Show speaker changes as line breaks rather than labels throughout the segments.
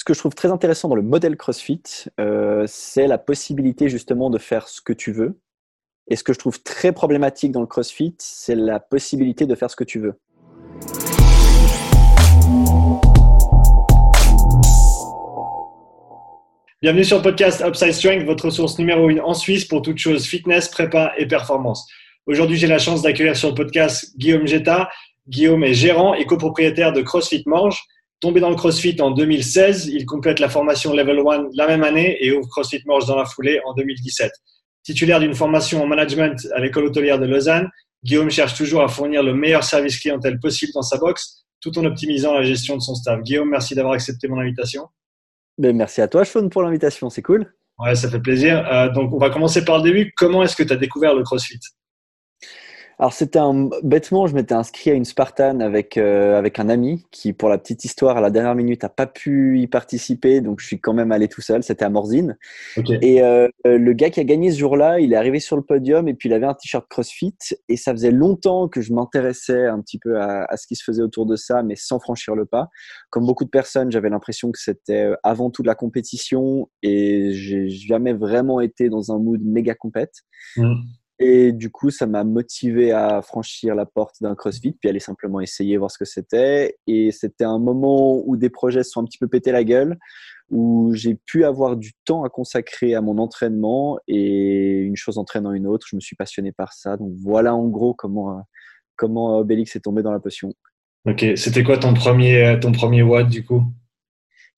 ce que je trouve très intéressant dans le modèle CrossFit, euh, c'est la possibilité justement de faire ce que tu veux. Et ce que je trouve très problématique dans le CrossFit, c'est la possibilité de faire ce que tu veux.
Bienvenue sur le podcast Upside Strength, votre ressource numéro une en Suisse pour toutes choses fitness, prépa et performance. Aujourd'hui, j'ai la chance d'accueillir sur le podcast Guillaume Jetta. Guillaume est gérant et copropriétaire de CrossFit Morge. Tombé dans le CrossFit en 2016, il complète la formation Level 1 la même année et ouvre CrossFit Morge dans la foulée en 2017. Titulaire d'une formation en management à l'école hôtelière de Lausanne, Guillaume cherche toujours à fournir le meilleur service clientèle possible dans sa box, tout en optimisant la gestion de son staff. Guillaume, merci d'avoir accepté mon invitation.
Ben, merci à toi, Sean, pour l'invitation. C'est cool.
Ouais, ça fait plaisir. Euh, donc, on va commencer par le début. Comment est-ce que tu as découvert le CrossFit?
Alors c'était un bêtement, je m'étais inscrit à une Spartan avec euh, avec un ami qui, pour la petite histoire, à la dernière minute, a pas pu y participer, donc je suis quand même allé tout seul. C'était à Morzine. Et euh, le gars qui a gagné ce jour-là, il est arrivé sur le podium et puis il avait un t-shirt CrossFit et ça faisait longtemps que je m'intéressais un petit peu à, à, ce qui se faisait autour de ça, mais sans franchir le pas. Comme beaucoup de personnes, j'avais l'impression que c'était euh, avant tout de la compétition et j'ai jamais vraiment été dans un mood méga compète. Mmh. Et du coup, ça m'a motivé à franchir la porte d'un CrossFit, puis aller simplement essayer, voir ce que c'était. Et c'était un moment où des projets se sont un petit peu pété la gueule, où j'ai pu avoir du temps à consacrer à mon entraînement et une chose entraînant une autre. Je me suis passionné par ça. Donc voilà en gros comment, comment Obélix est tombé dans la potion.
Ok, c'était quoi ton premier, ton premier watt du coup?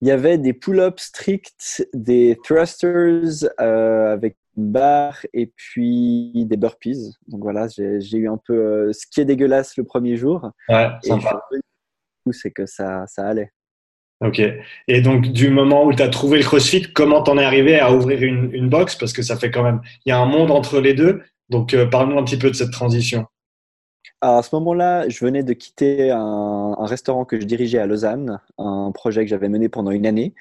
Il y avait des pull-ups stricts, des thrusters euh, avec barre et puis des burpees. Donc voilà, j'ai eu un peu euh, ce qui est dégueulasse le premier jour.
Ouais, sympa.
c'est que ça, ça allait.
Ok. Et donc, du moment où tu as trouvé le CrossFit, comment t'en es arrivé à ouvrir une, une box? Parce que ça fait quand même, il y a un monde entre les deux. Donc, euh, parle-nous un petit peu de cette transition
à ce moment-là, je venais de quitter un, restaurant que je dirigeais à Lausanne, un projet que j'avais mené pendant une année.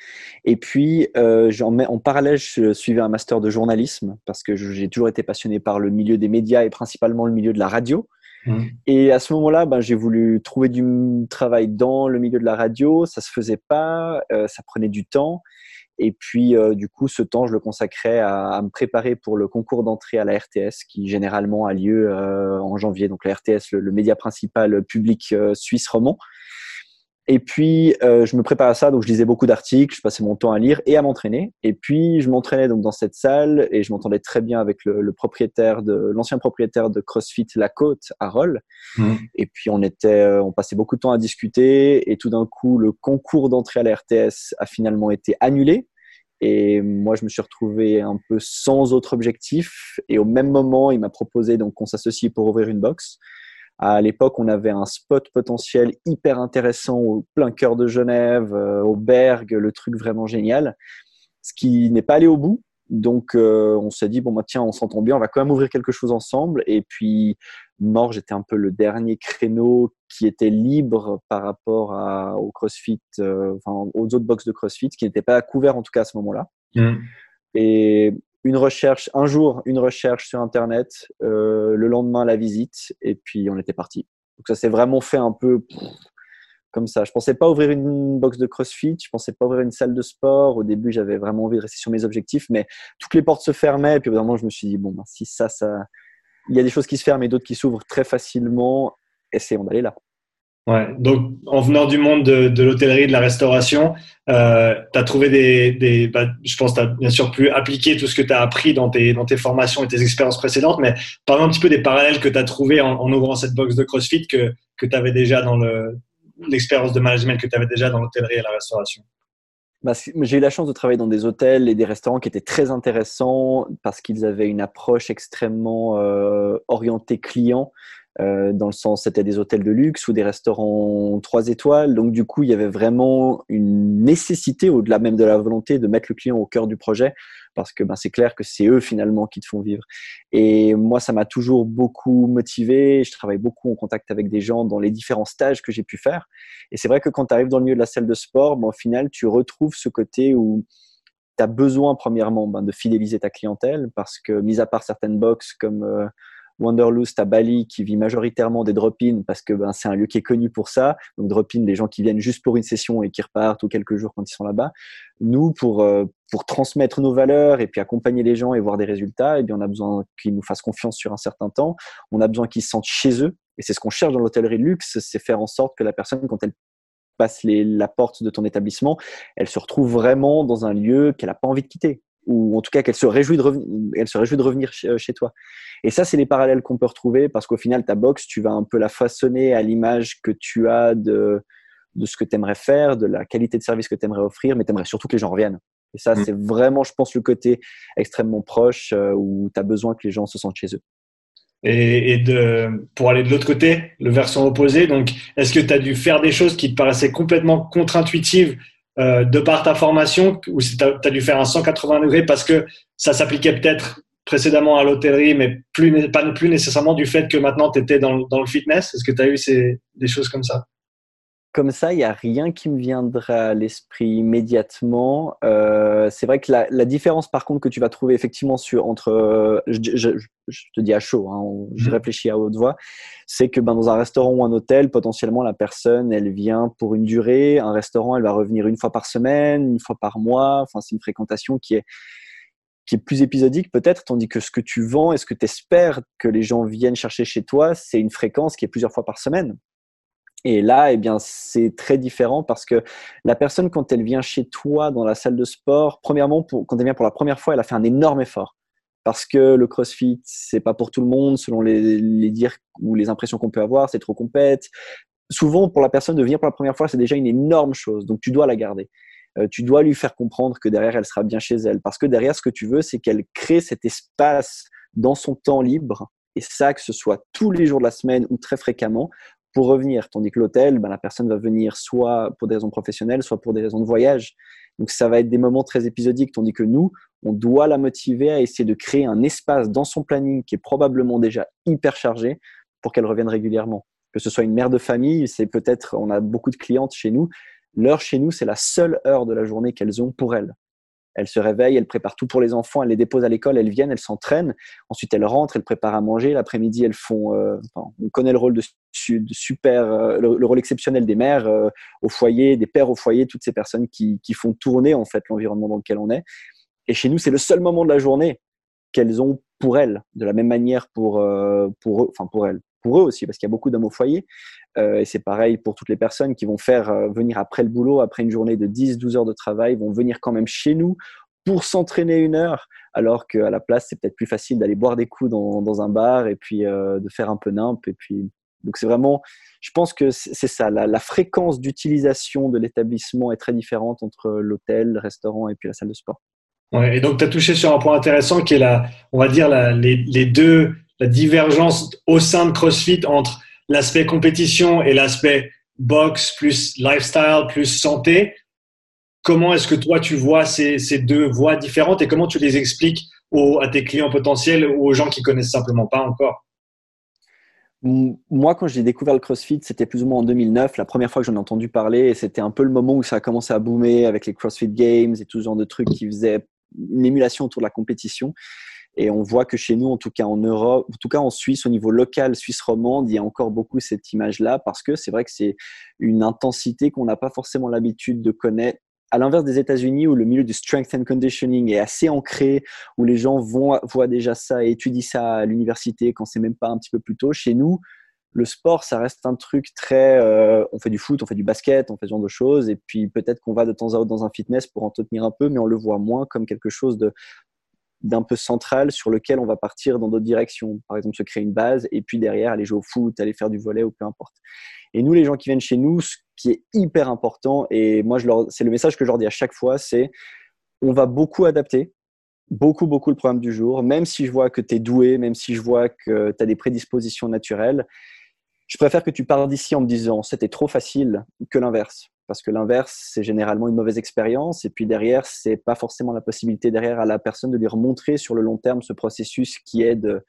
Et puis, euh, en, en, parallèle, je suivais un master de journalisme parce que j'ai toujours été passionné par le milieu des médias et principalement le milieu de la radio. Mmh. Et à ce moment-là, ben, j'ai voulu trouver du travail dans le milieu de la radio. Ça se faisait pas, euh, ça prenait du temps. Et puis, euh, du coup, ce temps, je le consacrais à, me préparer pour le concours d'entrée à la RTS, qui généralement a lieu euh, en janvier. Donc, la RTS, le, média principal public euh, suisse roman. Et puis, je me préparais à ça, donc je lisais beaucoup d'articles, je passais mon temps à lire et à m'entraîner. Et puis, je m'entraînais donc dans cette salle et je m'entendais très bien avec le, propriétaire de l'ancien propriétaire de CrossFit La Côte, Harold. Mmh. Et puis, on était, on passait beaucoup de temps à discuter. Et tout d'un coup, le concours d'entrée à la RTS a finalement été annulé et moi, je me suis retrouvé un peu sans autre objectif. Et au même moment, il m'a proposé donc qu'on s'associe pour ouvrir une box. À l'époque, on avait un spot potentiel hyper intéressant au plein cœur de Genève, euh, au Berg, le truc vraiment génial. Ce qui n'est pas allé au bout. Donc, euh, on s'est dit, bon, bah, tiens, on s'entend bien, on va quand même ouvrir quelque chose ensemble. Et puis, Morge était un peu le dernier créneau qui était libre par rapport à, au CrossFit, euh, enfin, aux autres box de CrossFit, qui n'étaient pas couverts en tout cas à ce moment-là. Mmh. Et une recherche, un jour, une recherche sur Internet, euh, le lendemain, la visite, et puis on était parti. Donc ça s'est vraiment fait un peu comme ça. Je pensais pas ouvrir une box de CrossFit, je pensais pas ouvrir une salle de sport. Au début, j'avais vraiment envie de rester sur mes objectifs, mais toutes les portes se fermaient. Et puis, vraiment, je me suis dit, bon, ben, si ça, ça, il y a des choses qui se ferment et d'autres qui s'ouvrent très facilement. Essayons d'aller là.
Ouais, donc en venant du monde de, de l'hôtellerie, de la restauration, euh, tu as trouvé des. des bah, je pense que tu as bien sûr pu appliquer tout ce que tu as appris dans tes, dans tes formations et tes expériences précédentes, mais parle un petit peu des parallèles que tu as trouvés en, en, ouvrant cette box de CrossFit que, que tu avais déjà dans l'expérience de management que tu avais déjà dans l'hôtellerie et la restauration.
Bah, j'ai eu la chance de travailler dans des hôtels et des restaurants qui étaient très intéressants parce qu'ils avaient une approche extrêmement euh, orientée client. Euh, dans le sens, c'était des hôtels de luxe ou des restaurants trois étoiles. Donc, du coup, il y avait vraiment une nécessité, au-delà même de la volonté, de mettre le client au cœur du projet parce que ben, c'est clair que c'est eux finalement qui te font vivre. Et moi, ça m'a toujours beaucoup motivé. Je travaille beaucoup en contact avec des gens dans les différents stages que j'ai pu faire. Et c'est vrai que quand tu arrives dans le milieu de la salle de sport, ben, au final, tu retrouves ce côté où tu as besoin, premièrement, ben, de fidéliser ta clientèle parce que, mis à part certaines boxes comme. Euh, Wanderlust à Bali qui vit majoritairement des drop-in parce que ben, c'est un lieu qui est connu pour ça. Donc drop-in, les gens qui viennent juste pour une session et qui repartent ou quelques jours quand ils sont là-bas. Nous, pour, euh, pour transmettre nos valeurs et puis accompagner les gens et voir des résultats, eh bien, on a besoin qu'ils nous fassent confiance sur un certain temps. On a besoin qu'ils se sentent chez eux. Et c'est ce qu'on cherche dans l'hôtellerie de luxe, c'est faire en sorte que la personne, quand elle passe la porte de ton établissement, elle se retrouve vraiment dans un lieu qu'elle n'a pas envie de quitter ou en tout cas qu'elle se réjouit de revenir, elle se réjouit de revenir euh, chez, toi. Et ça, c'est les parallèles qu'on peut retrouver parce qu'au final, ta box, tu vas un peu la façonner à l'image que tu as de, de ce que tu aimerais faire, de la qualité de service que tu aimerais offrir, mais tu aimerais surtout que les gens reviennent. Et ça, mm. c'est vraiment, je pense, le côté extrêmement proche euh, où tu as besoin que les gens se sentent chez eux.
Et, et de, pour aller de l'autre côté, le versant opposé, donc est-ce que tu as dû faire des choses qui te paraissaient complètement contre-intuitives euh, de par ta formation si tu as, dû faire un 180 degrés parce que ça s'appliquait peut-être précédemment à l'hôtellerie, mais plus, pas plus nécessairement du fait que maintenant tu étais dans, dans, le fitness. Est-ce que tu as eu ces, des choses comme ça?
Comme ça, il n'y a rien qui me viendra à l'esprit immédiatement. Euh, c'est vrai que la, la, différence, par contre, que tu vas trouver effectivement sur entre, euh, je, je, je, te dis à chaud, hein, je mhm. réfléchis à haute voix, c'est que ben, dans un restaurant ou un hôtel, potentiellement la personne, elle vient pour une durée. Un restaurant, elle va revenir une fois par semaine, une fois par mois. Enfin, c'est une fréquentation qui est qui est plus épisodique peut-être, tandis que ce que tu vends et ce que tu espères que les gens viennent chercher chez toi, c'est une fréquence qui est plusieurs fois par semaine. Et là, eh bien, c'est très différent parce que la personne, quand elle vient chez toi dans la salle de sport, premièrement, pour, quand elle vient pour la première fois, elle a fait un énorme effort. Parce que le CrossFit, c'est pas pour tout le monde, selon les, dires ou les impressions qu'on peut avoir, c'est trop compète. Souvent, pour la personne de venir pour la première fois, c'est déjà une énorme chose. Donc, tu dois la garder. Euh, tu dois lui faire comprendre que derrière, elle sera bien chez elle. Parce que derrière, ce que tu veux, c'est qu'elle crée cet espace dans son temps libre et ça, que ce soit tous les jours de la semaine ou très fréquemment, pour revenir. Tandis que l'hôtel, ben, la personne va venir soit pour des raisons professionnelles, soit pour des raisons de voyage. Donc ça va être des moments très épisodiques, tandis que nous, on doit la motiver à essayer de créer un espace dans son planning qui est probablement déjà hyper chargé pour qu'elle revienne régulièrement. Que ce soit une mère de famille, c'est peut-être, on a beaucoup de clientes chez nous, l'heure chez nous, c'est la seule heure de la journée qu'elles ont pour elles. Elles se réveillent, elles préparent tout pour les enfants, elles les déposent à l'école, elles viennent, elles s'entraînent. Ensuite, elles rentrent, elles préparent à manger. L'après-midi, elles font. Euh, on connaît le rôle de, super, euh, le, rôle exceptionnel des mères euh, au foyer, des pères au foyer, toutes ces personnes qui, qui font tourner en fait l'environnement dans lequel on est. Et chez nous, c'est le seul moment de la journée qu'elles ont pour elles, de la même manière pour pour eux, enfin pour elles, pour eux aussi, parce qu'il y a beaucoup d'hommes au foyer. Euh, et c'est pareil pour toutes les personnes qui vont faire euh, venir après le boulot, après une journée de 10-12 heures de travail, vont venir quand même chez nous pour s'entraîner une heure, alors qu'à la place, c'est peut-être plus facile d'aller boire des coups dans, un bar et puis euh, de faire un peu nimp. Et puis, donc c'est vraiment, je pense que c'est ça, la, fréquence d'utilisation de l'établissement est très différente entre l'hôtel, le restaurant et puis la salle de sport.
Ouais, et donc tu as touché sur un point intéressant qui est la, on va dire les deux, la divergence au sein de CrossFit entre l'aspect compétition et l'aspect box plus lifestyle plus santé. Comment est-ce que toi tu vois ces, ces, deux voies différentes et comment tu les expliques aux, à tes clients potentiels ou aux gens qui connaissent simplement pas encore?
Moi, quand j'ai découvert le CrossFit, c'était plus ou moins en 2009, la première fois que j'en ai entendu parler, et c'était un peu le moment où ça a commencé à boomer avec les CrossFit Games et tout ce genre de trucs qui faisaient une émulation autour de la compétition. Et on voit que chez nous, en tout cas en Europe, en tout cas en Suisse, au niveau local, Suisse romande, il y a encore beaucoup cette image-là parce que c'est vrai que c'est une intensité qu'on n'a pas forcément l'habitude de connaître. À l'inverse des États-Unis, où le milieu du strength and conditioning est assez ancré, où les gens voient déjà ça et étudient ça à l'université quand c'est même pas un petit peu plus tôt, chez nous, le sport, ça reste un truc très. Euh, on fait du foot, on fait du basket, on fait ce genre de choses, et puis peut-être qu'on va de temps à autre dans un fitness pour entretenir un peu, mais on le voit moins comme quelque chose de d'un peu central sur lequel on va partir dans d'autres directions. Par exemple, se créer une base et puis derrière aller jouer au foot, aller faire du volet ou peu importe. Et nous, les gens qui viennent chez nous, ce qui est hyper important, et moi, c'est le message que je leur dis à chaque fois, c'est on va beaucoup adapter, beaucoup, beaucoup le programme du jour, même si je vois que tu es doué, même si je vois que tu as des prédispositions naturelles. Je préfère que tu parles d'ici en me disant c'était trop facile que l'inverse parce que l'inverse, c'est généralement une mauvaise expérience. Et puis derrière, c'est pas forcément la possibilité derrière à la personne de lui remontrer sur le long terme ce processus qui est de,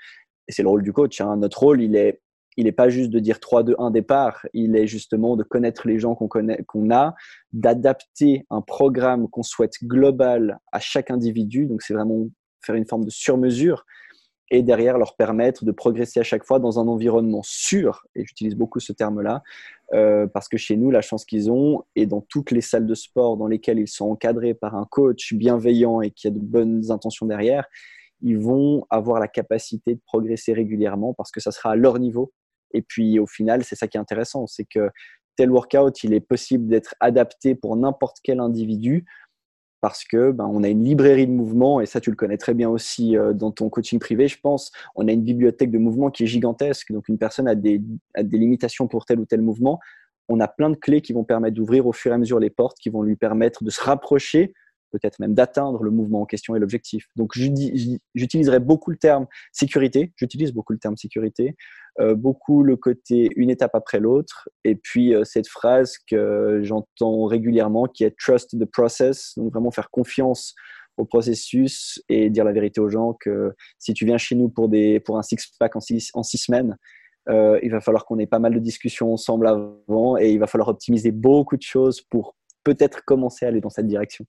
et c'est le rôle du coach. Hein. Notre rôle, il est, il n'est pas juste de dire 3, 2, 1 départ. Il est justement de connaître les gens qu'on connaît, qu'on a, d'adapter un programme qu'on souhaite global à chaque individu. Donc c'est vraiment faire une forme de surmesure et derrière leur permettre de progresser à chaque fois dans un environnement sûr, et j'utilise beaucoup ce terme-là, euh, parce que chez nous, la chance qu'ils ont, et dans toutes les salles de sport dans lesquelles ils sont encadrés par un coach bienveillant et qui a de bonnes intentions derrière, ils vont avoir la capacité de progresser régulièrement parce que ça sera à leur niveau. Et puis au final, c'est ça qui est intéressant, c'est que tel workout, il est possible d'être adapté pour n'importe quel individu parce que ben, on a une librairie de mouvements et ça tu le connais très bien aussi euh, dans ton coaching privé je pense. On a une bibliothèque de mouvements qui est gigantesque. Donc une personne a des, a des limitations pour tel ou tel mouvement. On a plein de clés qui vont permettre d'ouvrir au fur et à mesure les portes qui vont lui permettre de se rapprocher peut-être même d'atteindre le mouvement en question et l'objectif. Donc j'utiliserai beaucoup le terme sécurité, j'utilise beaucoup le terme sécurité, beaucoup le côté une étape après l'autre, et puis euh, cette phrase que j'entends régulièrement qui est trust the process, donc vraiment faire confiance au processus et dire la vérité aux gens que si tu viens chez nous pour, des, pour un six-pack en six, en six semaines, euh, il va falloir qu'on ait pas mal de discussions ensemble avant et il va falloir optimiser beaucoup de choses pour peut-être commencer à aller dans cette direction.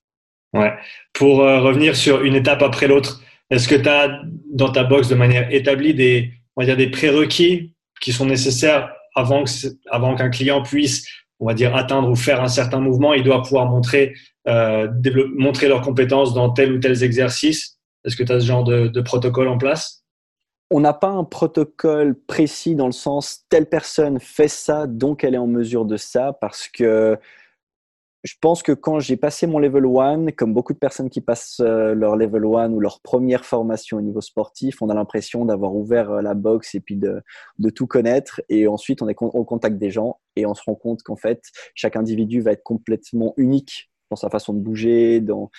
Ouais. Pour euh, revenir sur une étape après l'autre, est-ce que tu as dans ta box de manière établie des, on va dire des prérequis qui sont nécessaires avant que, avant qu'un client puisse, on va dire, atteindre ou faire un certain mouvement, il doit pouvoir montrer, euh, montrer leurs compétences dans tel ou tel exercice. Est-ce que tu as ce genre de, de protocole en place?
On n'a pas un protocole précis dans le sens telle personne fait ça, donc elle est en mesure de ça, parce que je pense que quand j'ai passé mon level 1, comme beaucoup de personnes qui passent euh, leur level 1 ou leur première formation au niveau sportif, on a l'impression d'avoir ouvert euh, la box et puis de, de, tout connaître. Et ensuite, on est au contact des gens et on se rend compte qu'en fait, chaque individu va être complètement unique dans sa façon de bouger, dans,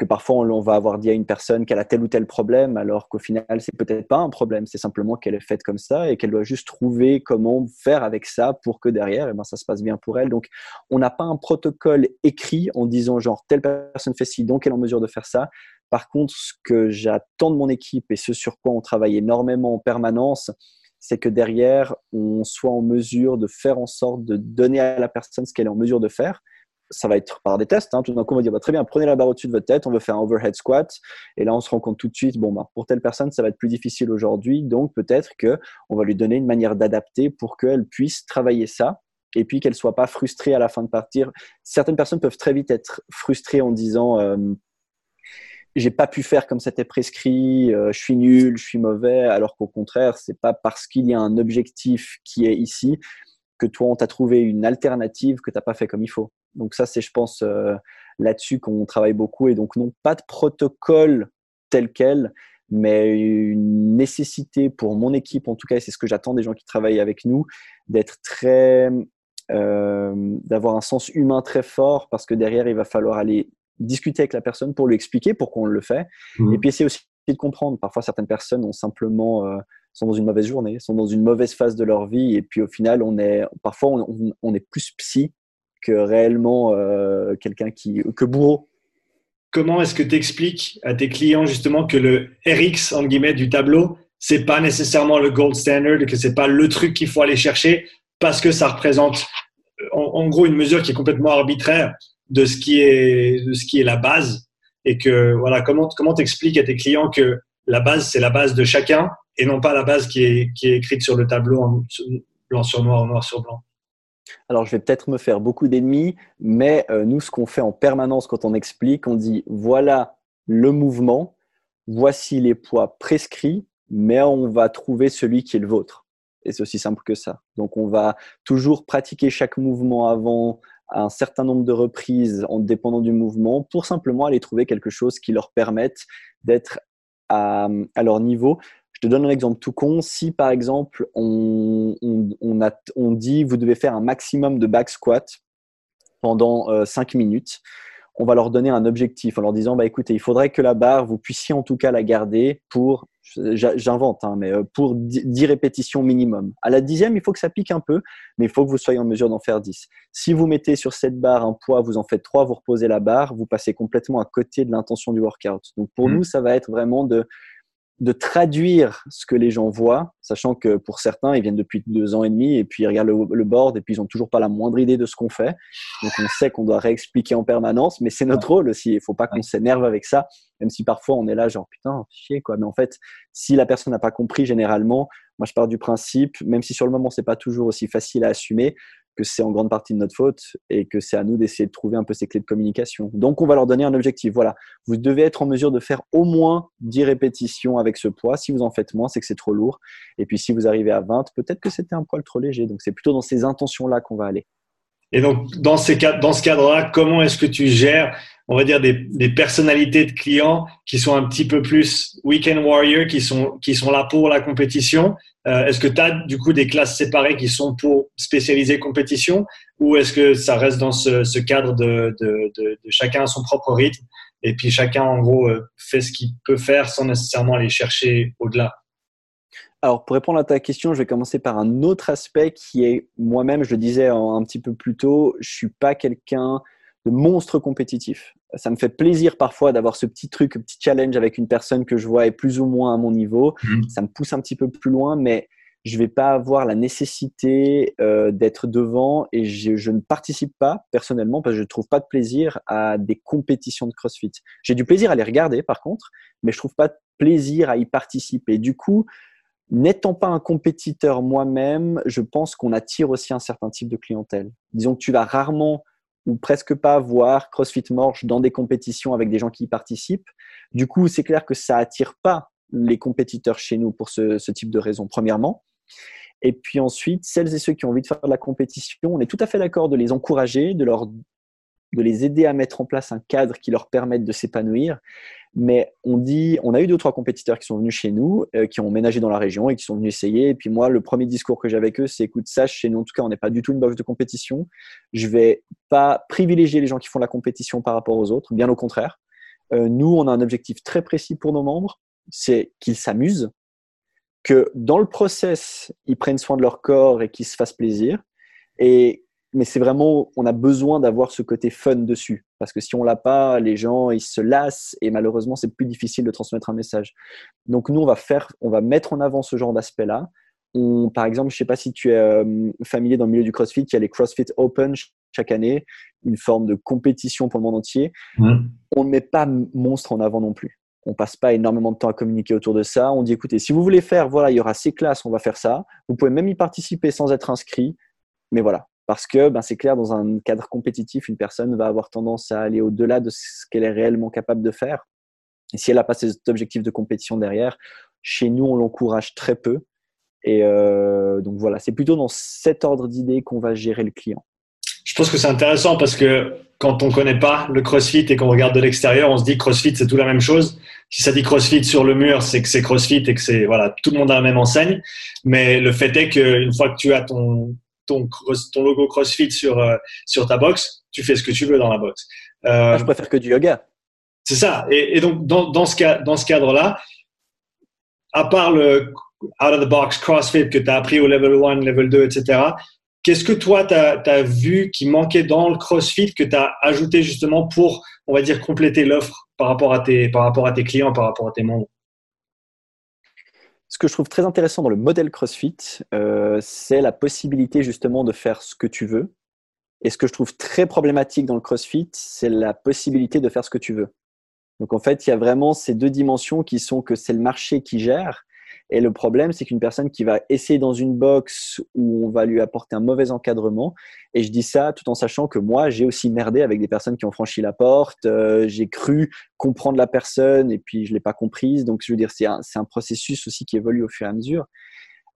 que parfois on, va avoir dit à une personne qu'elle a tel ou tel problème, alors qu'au final, c'est peut-être pas un problème, c'est simplement qu'elle est faite comme ça et qu'elle doit juste trouver comment faire avec ça pour que derrière, eh ben, ça se passe bien pour elle. Donc, on n'a pas un protocole écrit en disant genre telle personne fait ci, donc elle est en mesure de faire ça. Par contre, ce que j'attends de mon équipe et ce sur quoi on travaille énormément en permanence, c'est que derrière, on soit en mesure de faire en sorte de donner à la personne ce qu'elle est en mesure de faire ça va être par des tests. Hein. Tout d'un coup, on va dire bah, très bien, prenez la barre au-dessus de votre tête, on veut faire un overhead squat. Et là, on se rend compte tout de suite, bon, bah, pour telle personne, ça va être plus difficile aujourd'hui. Donc, peut-être qu'on va lui donner une manière d'adapter pour qu'elle puisse travailler ça et puis qu'elle soit pas frustrée à la fin de partir. Certaines personnes peuvent très vite être frustrées en disant euh, j'ai pas pu faire comme c'était prescrit, euh, je suis nul, je suis mauvais, alors qu'au contraire, c'est pas parce qu'il y a un objectif qui est ici que toi on t'a trouvé une alternative que t'as pas fait comme il faut. Donc ça, c'est, je pense, euh, là-dessus qu'on travaille beaucoup. Et donc, non, pas de protocole tel quel, mais une nécessité pour mon équipe, en tout cas, c'est ce que j'attends des gens qui travaillent avec nous, d'être très, euh, d'avoir un sens humain très fort, parce que derrière, il va falloir aller discuter avec la personne pour lui expliquer pourquoi on le fait. Mmh. Et puis, essayer aussi de comprendre. Parfois, certaines personnes ont simplement euh, sont dans une mauvaise journée, sont dans une mauvaise phase de leur vie, et puis au final, on est parfois on, on est plus psy que réellement euh, quelqu'un qui que bourreau.
Comment est-ce que tu expliques à tes clients justement que le RX en guillemets du tableau, c'est pas nécessairement le gold standard, que c'est pas le truc qu'il faut aller chercher parce que ça représente en, gros une mesure qui est complètement arbitraire de ce qui est ce qui est la base et que voilà comment comment t'expliques à tes clients que la base c'est la base de chacun et non pas la base qui est qui est écrite sur le tableau en blanc sur noir noir sur blanc?
Alors, je vais peut-être me faire beaucoup d'ennemis, mais euh, nous, ce qu'on fait en permanence quand on explique, on dit voilà le mouvement, voici les poids prescrits, mais on va trouver celui qui est le vôtre. Et c'est aussi simple que ça. Donc, on va toujours pratiquer chaque mouvement avant un certain nombre de reprises en dépendant du mouvement pour simplement aller trouver quelque chose qui leur permette d'être à, à leur niveau. Je te donne un exemple tout con. Si par exemple on, on, a, on dit vous devez faire un maximum de back squat pendant 5 euh, minutes, on va leur donner un objectif en leur disant bah écoutez, il faudrait que la barre vous puissiez en tout cas la garder pour j'invente hein, mais euh, pour 10 répétitions minimum. À la dixième, il faut que ça pique un peu, mais il faut que vous soyez en mesure d'en faire 10. Si vous mettez sur cette barre un poids, vous en faites 3, vous reposez la barre, vous passez complètement à côté de l'intention du workout. Donc pour mmh. nous, ça va être vraiment de de traduire ce que les gens voient, sachant que pour certains, ils viennent depuis deux ans et demi et puis ils regardent le, board et puis ils ont toujours pas la moindre idée de ce qu'on fait. Donc on sait qu'on doit réexpliquer en permanence, mais c'est notre rôle aussi. Il faut pas qu'on s'énerve avec ça, même si parfois on est là genre putain chier quoi. Mais en fait, si la personne n'a pas compris, généralement, moi je pars du principe, même si sur le moment c'est pas toujours aussi facile à assumer, que c'est en grande partie de notre faute et que c'est à nous d'essayer de trouver un peu ces clés de communication. Donc, on va leur donner un objectif. Voilà, vous devez être en mesure de faire au moins 10 répétitions avec ce poids. Si vous en faites moins, c'est que c'est trop lourd. Et puis, si vous arrivez à 20, peut-être que c'était un poil trop léger. Donc, c'est plutôt dans ces intentions-là qu'on va aller.
Et donc, dans, ces, dans ce cadre-là, comment est-ce que tu gères, on va dire, des, personnalités de clients qui sont un petit peu plus weekend warrior, qui sont, qui sont là pour la compétition. Euh, Est-ce que tu as du coup des classes séparées qui sont pour spécialiser compétition? Ou est-ce que ça reste dans ce, cadre de, de, chacun à son propre rythme? Et puis chacun en gros euh, fait ce qu'il peut faire sans nécessairement aller chercher au-delà.
Alors, pour répondre à ta question, je vais commencer par un autre aspect qui est moi-même, je le disais un petit peu plus tôt, je suis pas quelqu'un de monstre compétitif. Ça me fait plaisir parfois d'avoir ce petit truc, petit challenge avec une personne que je vois est plus ou moins à mon niveau. Mmh. Ça me pousse un petit peu plus loin, mais je vais pas avoir la nécessité euh, d'être devant et je, je, ne participe pas personnellement parce que je ne trouve pas de plaisir à des compétitions de CrossFit. J'ai du plaisir à les regarder par contre, mais je trouve pas de plaisir à y participer. Du coup, N'étant pas un compétiteur moi-même, je pense qu'on attire aussi un certain type de clientèle. Disons que tu vas rarement ou presque pas voir CrossFit Morge dans des compétitions avec des gens qui y participent. Du coup, c'est clair que ça attire pas les compétiteurs chez nous pour ce, ce type de raison, premièrement. Et puis ensuite, celles et ceux qui ont envie de faire de la compétition, on est tout à fait d'accord de les encourager, de leur de les aider à mettre en place un cadre qui leur permette de s'épanouir. Mais on dit, on a eu deux ou trois compétiteurs qui sont venus chez nous, euh, qui ont ménagé dans la région et qui sont venus essayer. Et puis moi, le premier discours que j'ai avec eux, c'est écoute, sache, chez nous, en tout cas, on n'est pas du tout une box de compétition. Je vais pas privilégier les gens qui font la compétition par rapport aux autres, bien au contraire. Euh, nous, on a un objectif très précis pour nos membres, c'est qu'ils s'amusent, que dans le process, ils prennent soin de leur corps et qu'ils se fassent plaisir. Et mais c'est vraiment, on a besoin d'avoir ce côté fun dessus. Parce que si on l'a pas, les gens, ils se lassent et malheureusement, c'est plus difficile de transmettre un message. Donc, nous, on va faire, on va mettre en avant ce genre d'aspect-là. par exemple, je sais pas si tu es euh, familier dans le milieu du CrossFit, il y a les CrossFit Open chaque année, une forme de compétition pour le monde entier. Mmh. On ne met pas monstre en avant non plus. On passe pas énormément de temps à communiquer autour de ça. On dit, écoutez, si vous voulez faire, voilà, il y aura ces classes, on va faire ça. Vous pouvez même y participer sans être inscrit. Mais voilà, parce que ben, c'est clair, dans un cadre compétitif, une personne va avoir tendance à aller au-delà de ce qu'elle est réellement capable de faire. Et si elle n'a pas cet objectif de compétition derrière, chez nous, on l'encourage très peu. Et euh, donc voilà, c'est plutôt dans cet ordre d'idées qu'on va gérer le client.
Je pense que c'est intéressant parce que quand on ne connaît pas le CrossFit et qu'on regarde de l'extérieur, on se dit CrossFit c'est tout la même chose. Si ça dit CrossFit sur le mur, c'est que c'est CrossFit et que c'est voilà tout le monde a la même enseigne. Mais le fait est qu'une fois que tu as ton ton, logo CrossFit sur, euh, sur ta box, tu fais ce que tu veux dans la box.
Euh, je préfère que du yoga.
C'est ça. Et, donc, dans, dans, ce, dans ce cadre-là, à part le out of the box CrossFit que tu as appris au level 1, level 2, etc., qu'est-ce que toi, tu as, as, vu qui manquait dans le CrossFit que tu as ajouté justement pour, on va dire, compléter l'offre par, rapport à tes, par rapport à tes clients, par rapport à tes membres?
Ce que je trouve très intéressant dans le modèle CrossFit, euh, c'est la possibilité justement de faire ce que tu veux. Et ce que je trouve très problématique dans le CrossFit, c'est la possibilité de faire ce que tu veux. Donc en fait, il y a vraiment ces deux dimensions qui sont que c'est le marché qui gère et le problème, c'est qu'une personne qui va essayer dans une box où on va lui apporter un mauvais encadrement, et je dis ça tout en sachant que moi, j'ai aussi merdé avec des personnes qui ont franchi la porte, euh, j'ai cru comprendre la personne et puis je l'ai pas comprise. Donc, je veux dire, c'est un, un, processus aussi qui évolue au fur et à mesure.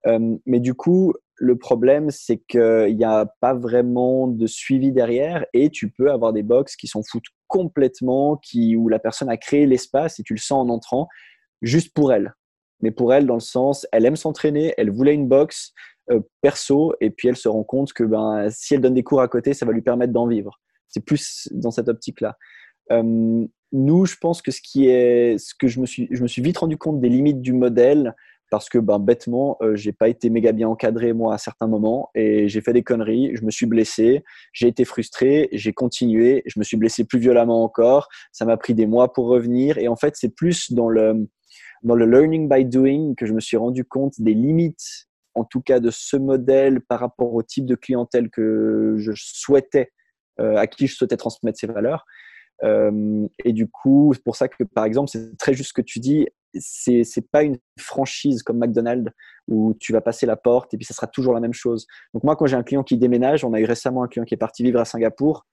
Euh, mais du coup, le problème, c'est qu'il n'y a pas vraiment de suivi derrière et tu peux avoir des box qui s'en foutent complètement, qui, où la personne a créé l'espace et tu le sens en entrant juste pour elle mais pour elle, dans le sens, elle aime s'entraîner, elle voulait une boxe euh, perso, et puis elle se rend compte que ben, si elle donne des cours à côté, ça va lui permettre d'en vivre. C'est plus dans cette optique-là. Euh, nous, je pense que ce qui est, ce que je me suis, je me suis vite rendu compte des limites du modèle parce que ben, bêtement, euh, j'ai pas été méga bien encadré moi à certains moments et j'ai fait des conneries, je me suis blessé, j'ai été frustré, j'ai continué, je me suis blessé plus violemment encore, ça m'a pris des mois pour revenir et en fait c'est plus dans le dans le learning by doing que je me suis rendu compte des limites, en tout cas de ce modèle par rapport au type de clientèle que je souhaitais, euh, à qui je souhaitais transmettre ces valeurs. Euh, et du coup, c'est pour ça que, par exemple, c'est très juste ce que tu dis, c'est c'est pas une franchise comme McDonald's où tu vas passer la porte et puis ça sera toujours la même chose. Donc moi, quand j'ai un client qui déménage, on a eu récemment un client qui est parti vivre à Singapour,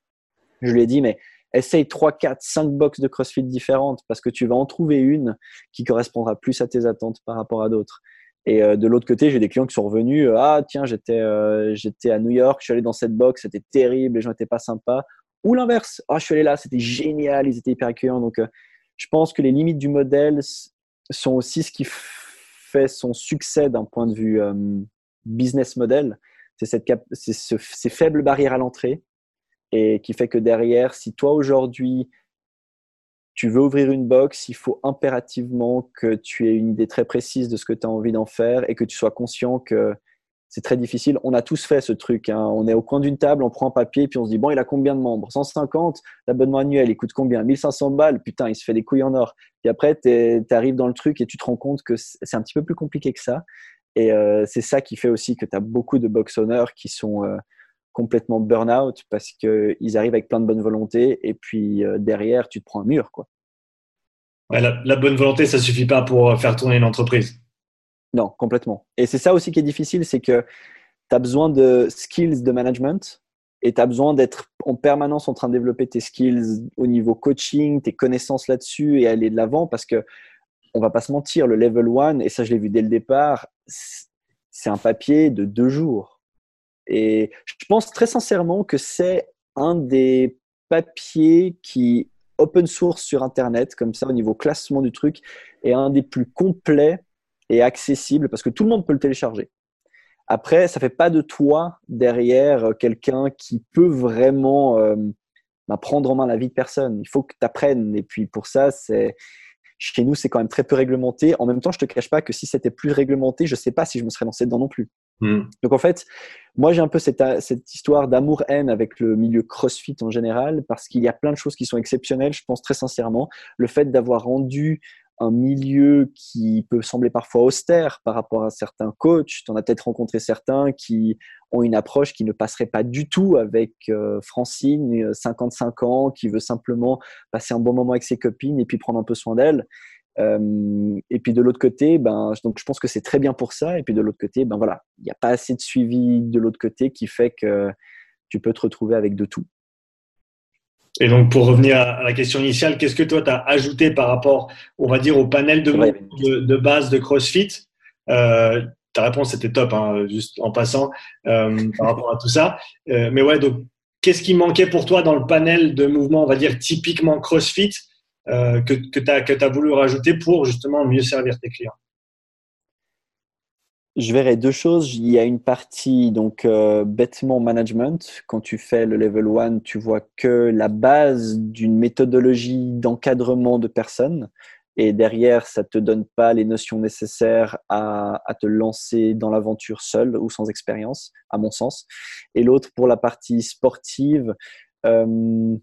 je lui ai dit, mais essaye 3, 4, 5 box de CrossFit différentes parce que tu vas en trouver une qui correspondra plus à tes attentes par rapport à d'autres. Et euh, de l'autre côté, j'ai des clients qui sont revenus. Euh, ah, tiens, j'étais euh, à New York, je suis allé dans cette box, c'était terrible, les gens n'étaient pas sympas. Ou l'inverse. Ah, je suis allé là, c'était génial, ils étaient hyper accueillants. Donc, je pense que les limites du modèle sont aussi ce qui fait son succès d'un point de vue business model. C'est cette ce, ces faibles barrières à l'entrée et qui fait que derrière, si toi aujourd'hui tu veux ouvrir une box, il faut impérativement que tu aies une idée très précise de ce que tu as envie d'en faire et que tu sois conscient que c'est très difficile. On a tous fait ce truc. Hein. On est au coin d'une table, on prend un papier, puis on se dit, bon, il a combien de membres? 150, l'abonnement annuel, il coûte combien? 1500 balles, putain, il se fait des couilles en or. Puis après, tu arrives dans le truc et tu te rends compte que c'est un petit peu plus compliqué que ça. Et euh, c'est ça qui fait aussi que tu as beaucoup de box owners qui sont euh, complètement burn-out parce qu'ils arrivent avec plein de bonne volonté et puis euh, derrière, tu te prends un mur. Quoi.
la, bonne volonté, ça suffit pas pour faire tourner une entreprise.
Non, complètement. Et c'est ça aussi qui est difficile, c'est que tu as besoin de skills de management et tu as besoin d'être en permanence en train de développer tes skills au niveau coaching, tes connaissances là-dessus et aller de l'avant parce que on va pas se mentir, le level 1, et ça je l'ai vu dès le départ, c'est un papier de deux jours et je pense très sincèrement que c'est un des papiers qui, open source sur Internet, comme ça au niveau classement du truc, est un des plus complets et accessibles parce que tout le monde peut le télécharger. Après, ça fait pas de toi derrière quelqu'un qui peut vraiment euh, bah, prendre en main la vie de personne. Il faut que tu apprennes. Et puis pour ça, chez nous, c'est quand même très peu réglementé. En même temps, je te cache pas que si c'était plus réglementé, je sais pas si je me serais lancé dedans non plus. Hmm. Donc en fait, moi j'ai un peu cette, cette histoire d'amour-haine avec le milieu CrossFit en général, parce qu'il y a plein de choses qui sont exceptionnelles, je pense très sincèrement. Le fait d'avoir rendu un milieu qui peut sembler parfois austère par rapport à certains coachs. Tu en as peut-être rencontré certains qui ont une approche qui ne passerait pas du tout avec euh, Francine, 55 ans, qui veut simplement passer un bon moment avec ses copines et puis prendre un peu soin d'elle. Euh, et puis de l'autre côté, ben, donc je pense que c'est très bien pour ça. Et puis de l'autre côté, ben voilà, il n'y a pas assez de suivi de l'autre côté qui fait que tu peux te retrouver avec de tout.
Et donc, pour revenir à la question initiale, qu'est-ce que toi, tu as ajouté par rapport, on va dire, au panel de, de, base de CrossFit? Euh, Ta réponse était top, hein, juste en passant, euh, par rapport à tout ça. mais ouais, donc, qu'est-ce qui manquait pour toi dans le panel de mouvements, on va dire, typiquement CrossFit? Euh, que, que tu as, voulu rajouter pour justement mieux servir tes clients
je verrai deux choses. Il y a une partie donc euh, bêtement management. Quand tu fais le level 1, tu vois que la base d'une méthodologie d'encadrement de personnes. Et derrière, ça ne te donne pas les notions nécessaires à, à te lancer dans l'aventure seul ou sans expérience, à mon sens. Et l'autre, pour la partie sportive, euh,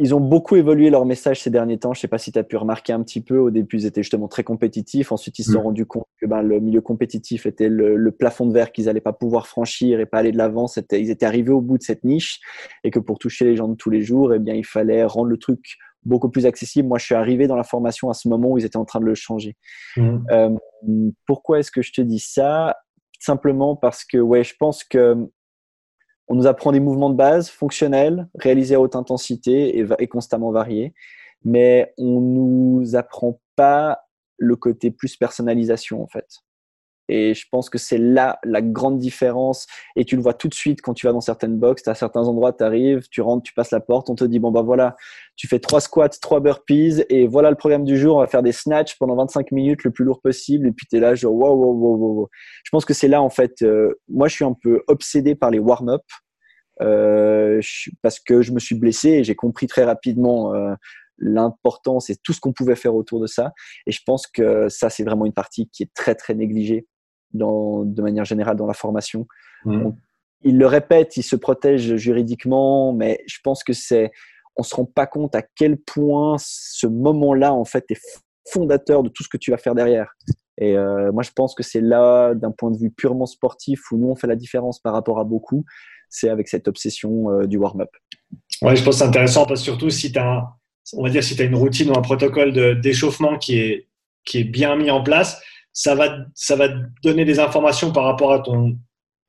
ils ont beaucoup évolué leur message ces derniers temps. Je ne sais pas si tu as pu remarquer un petit peu. Au début, ils étaient justement très compétitifs. Ensuite, ils se sont mm. rendus compte que ben, le milieu compétitif était le, plafond de verre qu'ils n'allaient pas pouvoir franchir et pas aller de l'avant. Ils étaient arrivés au bout de cette niche et que pour toucher les gens de tous les jours, eh bien, il fallait rendre le truc beaucoup plus accessible. Moi, je suis arrivé dans la formation à ce moment où ils étaient en train de le changer. Mm. Euh, pourquoi est-ce que je te dis ça? Simplement parce que ouais, je pense que on nous apprend des mouvements de base fonctionnels, réalisés à haute intensité et, constamment variés, mais on nous apprend pas le côté plus personnalisation en fait. Et je pense que c'est là la grande différence. Et tu le vois tout de suite quand tu vas dans certaines boxes. À certains endroits, tu arrives, tu rentres, tu passes la porte, on te dit bon bah voilà, tu fais trois squats, trois burpees et voilà le programme du jour. On va faire des snatchs pendant 25 minutes le plus lourd possible. Et puis tu es là, genre wow, wow, wow, wow. Je pense que c'est là en fait. Euh, moi, je suis un peu obsédé par les warm-up. Euh, parce que je me suis blessé et j'ai compris très rapidement euh, l'importance et tout ce qu'on pouvait faire autour de ça. Et je pense que ça, c'est vraiment une partie qui est très, très négligée dans, de manière générale dans la formation. Mmh. il le répète, il se protège juridiquement, mais je pense que c'est on se rend pas compte à quel point ce moment-là, en fait, est fondateur de tout ce que tu vas faire derrière. Et euh, moi, je pense que c'est là, d'un point de vue purement sportif, où nous, on fait la différence par rapport à beaucoup, c'est avec cette obsession euh, du warm-up.
Ouais, je pense que c'est intéressant parce que surtout si tu as, on va dire, si tu as une routine ou un protocole d'échauffement qui est, qui est bien mis en place, ça va, ça va donner des informations par rapport à ton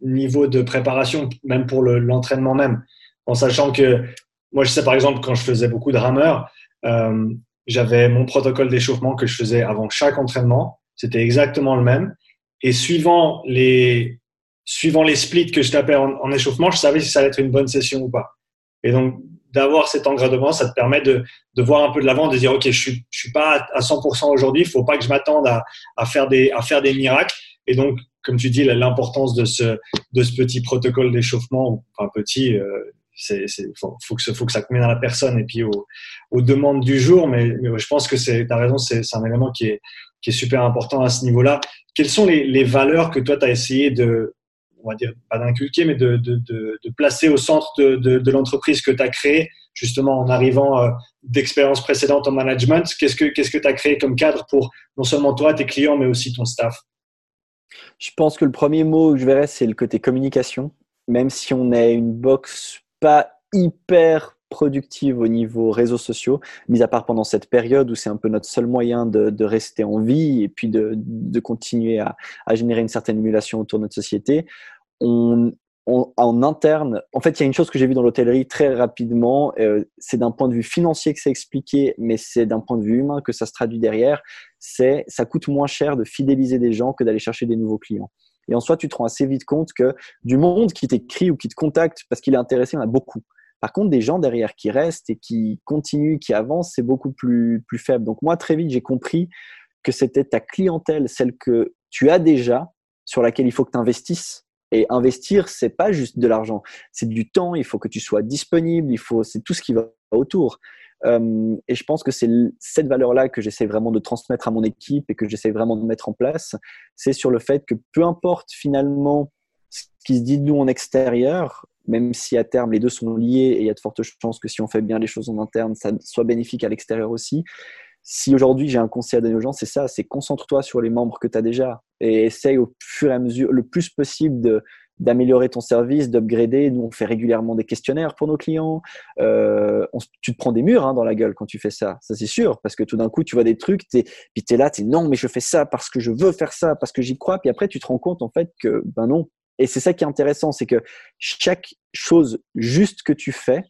niveau de préparation, même pour l'entraînement même. En sachant que, moi, je sais par exemple, quand je faisais beaucoup de rameurs, euh, j'avais mon protocole d'échauffement que je faisais avant chaque entraînement. C'était exactement le même. Et suivant les, suivant les splits que je tapais en, échauffement, je savais si ça allait être une bonne session ou pas. Et donc, d'avoir cet engradement, ça te permet de, de voir un peu de l'avant, de dire, OK, je suis, je suis pas à 100% aujourd'hui, il faut pas que je m'attende à, à, faire des, à faire des miracles. Et donc, comme tu dis, l'importance de ce, de ce petit protocole d'échauffement, enfin petit, euh, c'est, faut, faut, que, faut que ça convienne à la personne et puis aux, aux demandes du jour. Mais, je pense que c'est, tu as raison, c'est, c'est un élément qui est, qui est super important à ce niveau-là. Quelles sont les, les valeurs que toi, tu as essayé de, on va dire, pas d'inculquer, mais de, placer au centre de, l'entreprise que tu as créée, justement en arrivant euh, d'expériences précédentes en management Qu'est-ce que tu as créé comme cadre pour non seulement toi, tes clients, mais aussi ton staff?
Je pense que le premier mot que je verrais, c'est le côté communication. Même si on est une box pas hyper productive au niveau réseaux sociaux, mis à part pendant cette période où c'est un peu notre seul moyen de, rester en vie et puis de, continuer à, à, générer une certaine émulation autour de notre société. On, en interne, en fait, il y a une chose que j'ai vue dans l'hôtellerie très rapidement, euh, c'est d'un point de vue financier que c'est expliqué, mais c'est d'un point de vue humain que ça se traduit derrière, c'est ça coûte moins cher de fidéliser des gens que d'aller chercher des nouveaux clients. Et en soi, tu te rends assez vite compte que du monde qui t'écrit ou qui te contacte parce qu'il est intéressé, il y en a beaucoup. Par contre, des gens derrière qui restent et qui continuent, qui avancent, c'est beaucoup plus, plus faible. Donc moi, très vite, j'ai compris que c'était ta clientèle, celle que tu as déjà, sur laquelle il faut que tu investisses et investir, c'est pas juste de l'argent, c'est du temps. Il faut que tu sois disponible. Il faut, c'est tout ce qui va autour. Et je pense que c'est cette valeur-là que j'essaie vraiment de transmettre à mon équipe et que j'essaie vraiment de mettre en place. C'est sur le fait que peu importe finalement ce qui se dit de nous en extérieur, même si à terme les deux sont liés et il y a de fortes chances que si on fait bien les choses en interne, ça soit bénéfique à l'extérieur aussi si aujourd'hui j'ai un conseil à donner aux gens, c'est ça, c'est concentre-toi sur les membres que tu as déjà et essaye au fur et à mesure, le plus possible d'améliorer ton service, d'upgrader. Nous, on fait régulièrement des questionnaires pour nos clients. Euh, tu te prends des murs hein, dans la gueule quand tu fais ça, ça c'est sûr, parce que tout d'un coup, tu vois des trucs, puis tu es là, tu non, mais je fais ça parce que je veux faire ça, parce que j'y crois, puis après, tu te rends compte en fait que, ben non. Et c'est ça qui est intéressant, c'est que chaque chose juste que tu fais,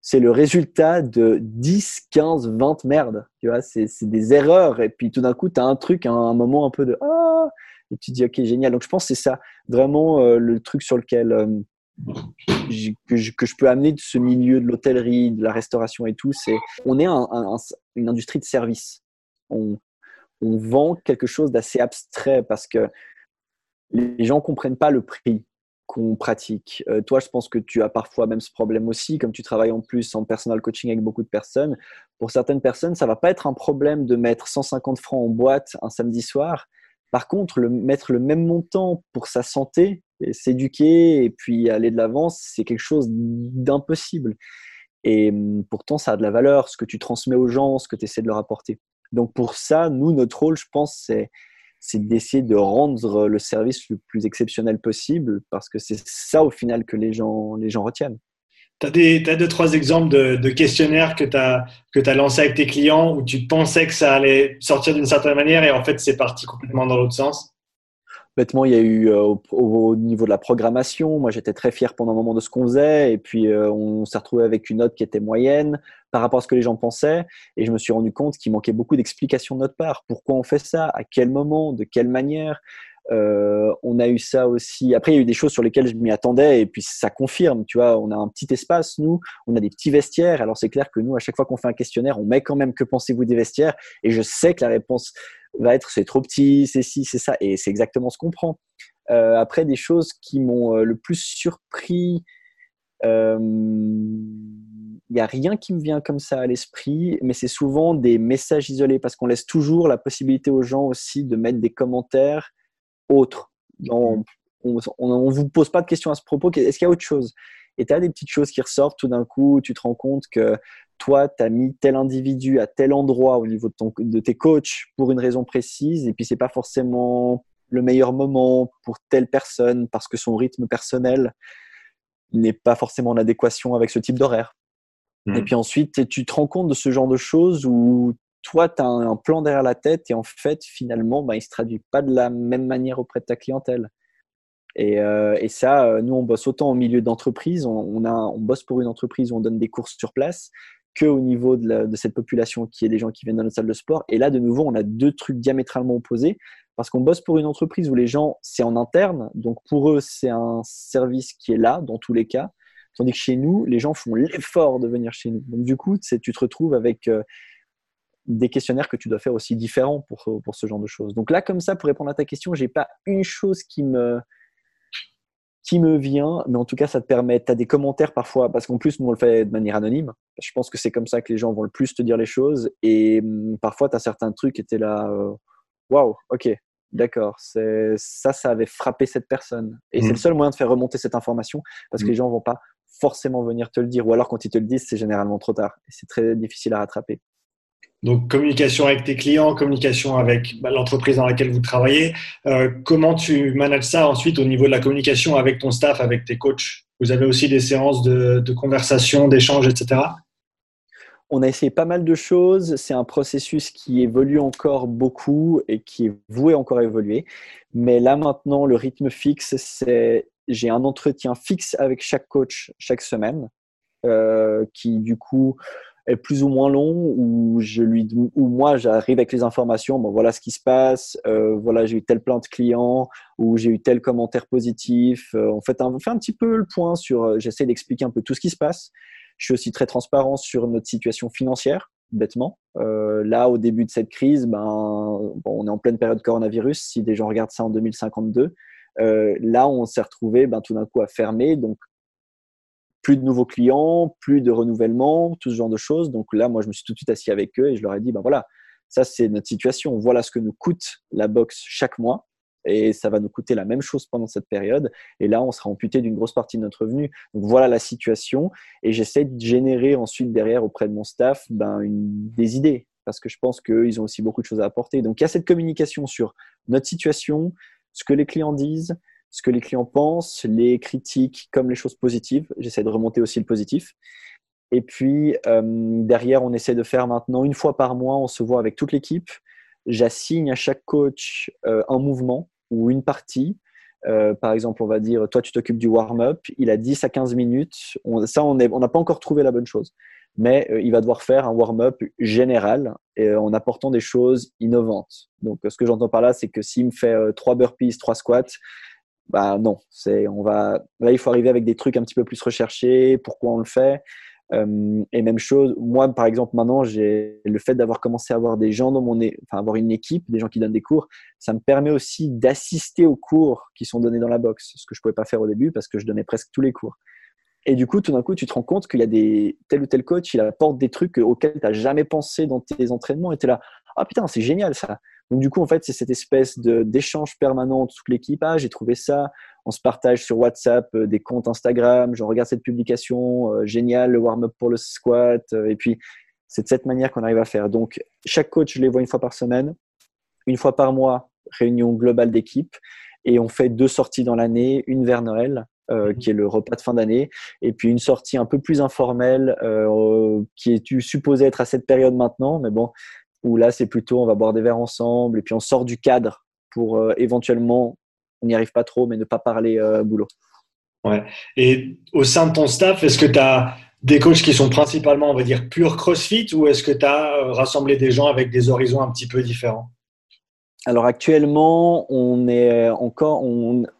c'est le résultat de 10, 15, 20 merdes. Tu vois, c'est des erreurs. Et puis tout d'un coup, tu as un truc, un, moment un peu de Ah Et tu dis, OK, génial. Donc je pense que c'est ça, vraiment euh, le truc sur lequel euh, je, que, je, peux amener de ce milieu de l'hôtellerie, de la restauration et tout. C'est on est un, une industrie de service. On vend quelque chose d'assez abstrait parce que les gens comprennent pas le prix qu'on pratique. Euh, toi, je pense que tu as parfois même ce problème aussi, comme tu travailles en plus en personal coaching avec beaucoup de personnes. Pour certaines personnes, ça va pas être un problème de mettre 150 francs en boîte un samedi soir. Par contre, le, mettre le même montant pour sa santé, s'éduquer et puis aller de l'avant, c'est quelque chose d'impossible. Et hum, pourtant, ça a de la valeur, ce que tu transmets aux gens, ce que tu essaies de leur apporter. Donc pour ça, nous, notre rôle, je pense, c'est c'est d'essayer de rendre le service le plus exceptionnel possible parce que c'est ça au final que les gens, les gens retiennent.
Tu as, deux, trois exemples de, questionnaires que tu as, as lancés avec tes clients où tu pensais que ça allait sortir d'une certaine manière et en fait c'est parti complètement dans l'autre sens?
Bêtement, il y a eu euh, au, niveau de la programmation, moi j'étais très fier pendant un moment de ce qu'on faisait, et puis euh, on s'est retrouvé avec une note qui était moyenne par rapport à ce que les gens pensaient, et je me suis rendu compte qu'il manquait beaucoup d'explications de notre part. Pourquoi on fait ça? À quel moment? De quelle manière? Euh, on a eu ça aussi. Après, il y a eu des choses sur lesquelles je m'y attendais et puis ça confirme. Tu vois, on a un petit espace, nous, on a des petits vestiaires. Alors c'est clair que nous, à chaque fois qu'on fait un questionnaire, on met quand même que pensez-vous des vestiaires? Et je sais que la réponse va être c'est trop petit, c'est ci, c'est ça et c'est exactement ce qu'on prend. Euh, après, des choses qui m'ont euh, le plus surpris. Il n'y a rien qui me vient comme ça à l'esprit, mais c'est souvent des messages isolés parce qu'on laisse toujours la possibilité aux gens aussi de mettre des commentaires autre. on ne vous pose pas de questions à ce propos. Est-ce qu'il y a autre chose? Et tu as des petites choses qui ressortent tout d'un coup, tu te rends compte que toi, tu as mis tel individu à tel endroit au niveau de, ton, de tes coachs pour une raison précise, et puis c'est pas forcément le meilleur moment pour telle personne parce que son rythme personnel n'est pas forcément en adéquation avec ce type d'horaire. Et mmh. puis ensuite, tu te rends compte de ce genre de choses où toi, tu as un plan derrière la tête et en fait, finalement, bah, il ne se traduit pas de la même manière auprès de ta clientèle. Et, euh, et ça, euh, nous, on bosse autant au milieu d'entreprise, on, on, bosse pour une entreprise où on donne des courses sur place, qu'au niveau de, de, cette population qui est des gens qui viennent dans notre salle de sport. Et là, de nouveau, on a deux trucs diamétralement opposés parce qu'on bosse pour une entreprise où les gens, c'est en interne, donc pour eux, c'est un service qui est là dans tous les cas. Tandis que chez nous, les gens font l'effort de venir chez nous. Donc du coup, tu te retrouves avec euh, des questionnaires que tu dois faire aussi différents pour, pour ce genre de choses. Donc là, comme ça, pour répondre à ta question, j'ai pas une chose qui me, qui me vient, mais en tout cas, ça te permet, tu as des commentaires parfois, parce qu'en plus, nous, on le fait de manière anonyme. Je pense que c'est comme ça que les gens vont le plus te dire les choses. Et hum, parfois, tu as certains trucs qui étaient là, euh, waouh, wow, ok, d'accord, ça, ça avait frappé cette personne. Et c'est le mmh. seul moyen de faire remonter cette information, parce que mmh. les gens vont pas forcément venir te le dire. Ou alors quand ils te le disent, c'est généralement trop tard. Et c'est très difficile à rattraper.
Donc communication avec tes clients, communication avec bah, l'entreprise dans laquelle vous travaillez. Euh, comment tu manages ça ensuite au niveau de la communication avec ton staff, avec tes coachs? Vous avez aussi des séances de, conversation, d'échange, etc.
On a essayé pas mal de choses. C'est un processus qui évolue encore beaucoup et qui est voué encore à évoluer. Mais là maintenant, le rythme fixe, c'est j'ai un entretien fixe avec chaque coach chaque semaine, euh, qui du coup est plus ou moins long, où je lui, où moi j'arrive avec les informations. Bon, voilà ce qui se passe. Euh, voilà, j'ai eu tel plan de client, ou j'ai eu tel commentaire positif. Euh, fait, on fait un petit peu le point sur. Euh, j'essaie d'expliquer un peu tout ce qui se passe. Je suis aussi très transparent sur notre situation financière bêtement. Euh, là, au début de cette crise, ben, bon, on est en pleine période coronavirus. Si des gens regardent ça en 2052, euh, là, on s'est retrouvé ben, tout d'un coup à fermer, donc plus de nouveaux clients, plus de renouvellement, tout ce genre de choses. Donc là, moi, je me suis tout de suite assis avec eux et je leur ai dit, ben voilà, ça c'est notre situation. Voilà ce que nous coûte la box chaque mois et ça va nous coûter la même chose pendant cette période. Et là, on sera amputé d'une grosse partie de notre revenu. Donc voilà la situation. Et j'essaie de générer ensuite derrière auprès de mon staff ben, des idées parce que je pense qu'ils ont aussi beaucoup de choses à apporter. Donc il y a cette communication sur notre situation, ce que les clients disent, ce que les clients pensent, les critiques comme les choses positives. J'essaie de remonter aussi le positif. Et puis euh, derrière, on essaie de faire maintenant une fois par mois, on se voit avec toute l'équipe. J'assigne à chaque coach euh, un mouvement ou une partie. Euh, par exemple, on va dire, toi, tu t'occupes du warm-up, il a 10 à 15 minutes. ça, on n'a on pas encore trouvé la bonne chose. Mais il va devoir faire un warm-up général en apportant des choses innovantes. Donc, ce que j'entends par là, c'est que s'il me fait euh, trois burpees, trois squats, bah non, c'est on va là il faut arriver avec des trucs un petit peu plus recherchés. Pourquoi on le fait euh, Et même chose, moi par exemple maintenant, j'ai le fait d'avoir commencé à avoir des gens dans mon, enfin avoir une équipe, des gens qui donnent des cours, ça me permet aussi d'assister aux cours qui sont donnés dans la boxe, ce que je pouvais pas faire au début parce que je donnais presque tous les cours. Et du coup, tout d'un coup, tu te rends compte qu'il y a des tel ou tel coach, il apporte des trucs auxquels tu n'as jamais pensé dans tes entraînements et tu es là, ah putain, c'est génial ça. Donc du coup, en fait, c'est cette espèce d'échange permanent de toute l'équipe. Ah, j'ai trouvé ça. On se partage sur WhatsApp euh, des comptes Instagram. Je regarde cette publication. Euh, génial, le warm-up pour le squat. Euh, et puis, c'est de cette manière qu'on arrive à faire. Donc, chaque coach, je les vois une fois par semaine. Une fois par mois, réunion globale d'équipe. Et on fait deux sorties dans l'année, une vers Noël euh, mhm. qui est le repas de fin d'année, et puis une sortie un peu plus informelle euh, qui est supposée être à cette période maintenant, mais bon, où là c'est plutôt on va boire des verres ensemble, et puis on sort du cadre pour euh, éventuellement, on n'y arrive pas trop, mais ne pas parler boulot.
Ouais. Et au sein de ton staff, est-ce que tu as des coachs qui sont principalement, on va dire, pure CrossFit, ou est-ce que tu as rassemblé des gens avec des horizons un petit peu différents?
Alors actuellement, on est encore,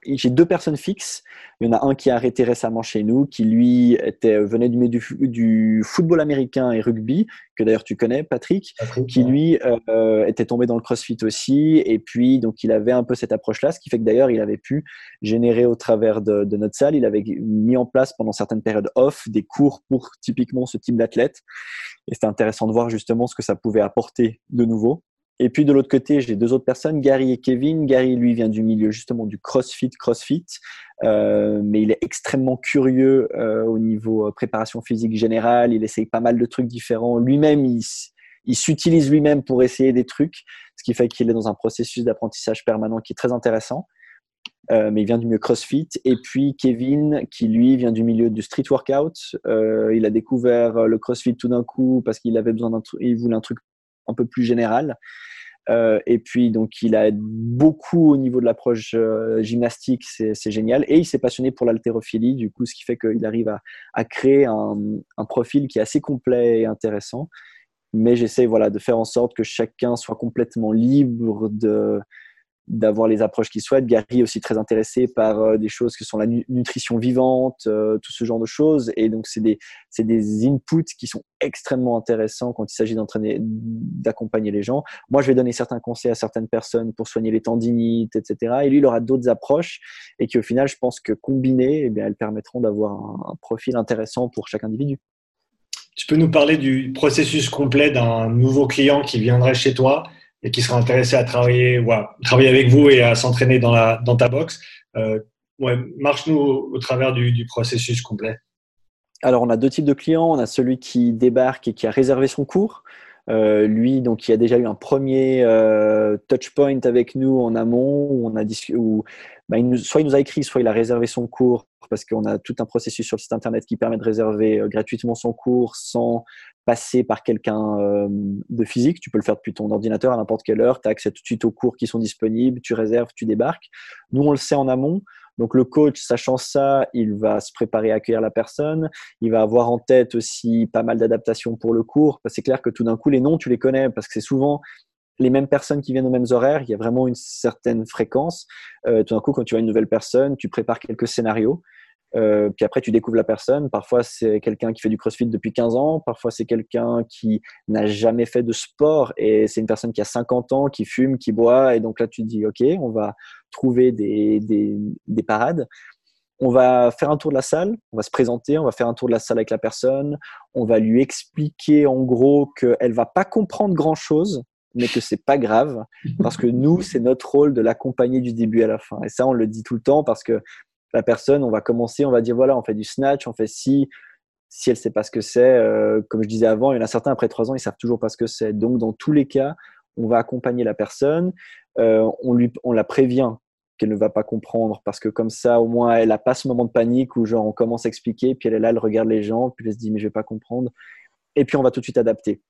j'ai deux personnes fixes. Il y en a un qui a arrêté récemment chez nous, qui lui était venait du, du, du football américain et rugby, que d'ailleurs tu connais, Patrick, qui lui euh, était tombé dans le CrossFit aussi, et puis donc il avait un peu cette approche-là, ce qui fait que d'ailleurs il avait pu générer au travers de, de, notre salle, il avait mis en place pendant certaines périodes off des cours pour typiquement ce type d'athlète, et c'était intéressant de voir justement ce que ça pouvait apporter de nouveau Et puis de l'autre côté, j'ai deux autres personnes, Gary et Kevin. Gary, lui, vient du milieu justement du CrossFit, CrossFit, euh, mais il est extrêmement curieux euh, au niveau euh, préparation physique générale. Il essaye pas mal de trucs différents. Lui-même, il, il s'utilise lui-même pour essayer des trucs, ce qui fait qu'il est dans un processus d'apprentissage permanent qui est très intéressant. Mais il vient du milieu CrossFit. Et puis Kevin, qui lui vient du milieu du street workout. Il a découvert le CrossFit tout d'un coup parce qu'il avait besoin d'un il voulait un truc un peu plus général. Euh, et puis, donc, il a beaucoup au niveau de l'approche euh, gymnastique, c'est génial. Et il s'est passionné pour l'haltérophilie, du coup, ce qui fait qu'il arrive à, créer un, un, profil qui est assez complet et intéressant. Mais j'essaie voilà, de faire en sorte que chacun soit complètement libre de, d'avoir les approches qu'il souhaite. Gary est aussi très intéressé par euh, des choses qui sont la nutrition vivante, euh, tout ce genre de choses. Et donc, c'est des, des inputs qui sont extrêmement intéressants quand il s'agit d'entraîner, d'accompagner les gens. Moi, je vais donner certains conseils à certaines personnes pour soigner les tendinites, etc. Et lui, il aura d'autres approches et qui, au final, je pense que combinées, eh elles permettront d'avoir un profil intéressant pour chaque individu.
Tu peux nous parler du processus complet d'un nouveau client qui viendrait chez toi? Et qui sera intéressé à travailler, travailler avec vous et à s'entraîner dans, ta box. Euh, marche-nous au, travers du, processus complet.
Alors, on a deux types de clients. On a celui qui débarque et qui a réservé son cours. Euh, lui, donc, il a déjà eu un premier euh, touch point avec nous en amont où on a où, bah, soit il nous a écrit, soit il a réservé son cours parce qu'on a tout un processus sur le site internet qui permet de réserver euh, gratuitement son cours sans passer par quelqu'un de physique. Tu peux le faire depuis ton ordinateur à n'importe quelle heure. Tu as accès tout de suite aux cours qui sont disponibles. Tu réserves, tu débarques. Nous, on le sait en amont. Donc le coach, sachant ça, il va se préparer à accueillir la personne. Il va avoir en tête aussi pas mal d'adaptations pour le cours. C'est clair que tout d'un coup, les noms, tu les connais parce que c'est souvent les mêmes personnes qui viennent aux mêmes horaires. Il y a vraiment une certaine fréquence. Euh, tout d'un coup, quand tu as une nouvelle personne, tu prépares quelques scénarios. Euh, puis après, tu découvres la personne. Parfois, c'est quelqu'un qui fait du crossfit depuis 15 ans. Parfois, c'est quelqu'un qui n'a jamais fait de sport et c'est une personne qui a 50 ans, qui fume, qui boit. Et donc là, tu dis, OK, on va trouver des, des, des parades. On va faire un tour de la salle, on va se présenter, on va faire un tour de la salle avec la personne, on va lui expliquer en gros qu'elle va pas comprendre grand chose, mais que c'est pas grave parce que nous, c'est notre rôle de l'accompagner du début à la fin. Et ça, on le dit tout le temps parce que la personne, on va commencer, on va dire voilà, on fait du snatch, on fait si, si elle sait pas ce que c'est, euh, comme je disais avant, il y en a certains après trois ans, ils savent toujours pas ce que c'est. Donc, dans tous les cas, on va accompagner la personne, euh, on, lui, on la prévient qu'elle ne va pas comprendre parce que comme ça, au moins, elle a pas ce moment de panique où genre on commence à expliquer, puis elle est là, elle regarde les gens, puis elle se dit mais je vais pas comprendre. Et puis on va tout de suite adapter.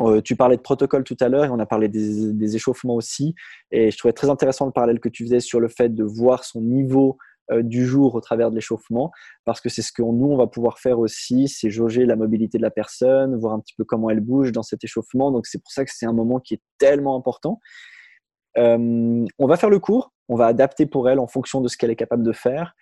Euh, tu parlais de protocole tout à l'heure et on a parlé des, des, échauffements aussi. Et je trouvais très intéressant le parallèle que tu faisais sur le fait de voir son niveau du jour au travers de l'échauffement, parce que c'est ce que nous, on va pouvoir faire aussi, c'est jauger la mobilité de la personne, voir un petit peu comment elle bouge dans cet échauffement. Donc c'est pour ça que c'est un moment qui est tellement important. Euh, on va faire le cours, on va adapter pour elle en fonction de ce qu'elle est capable de faire.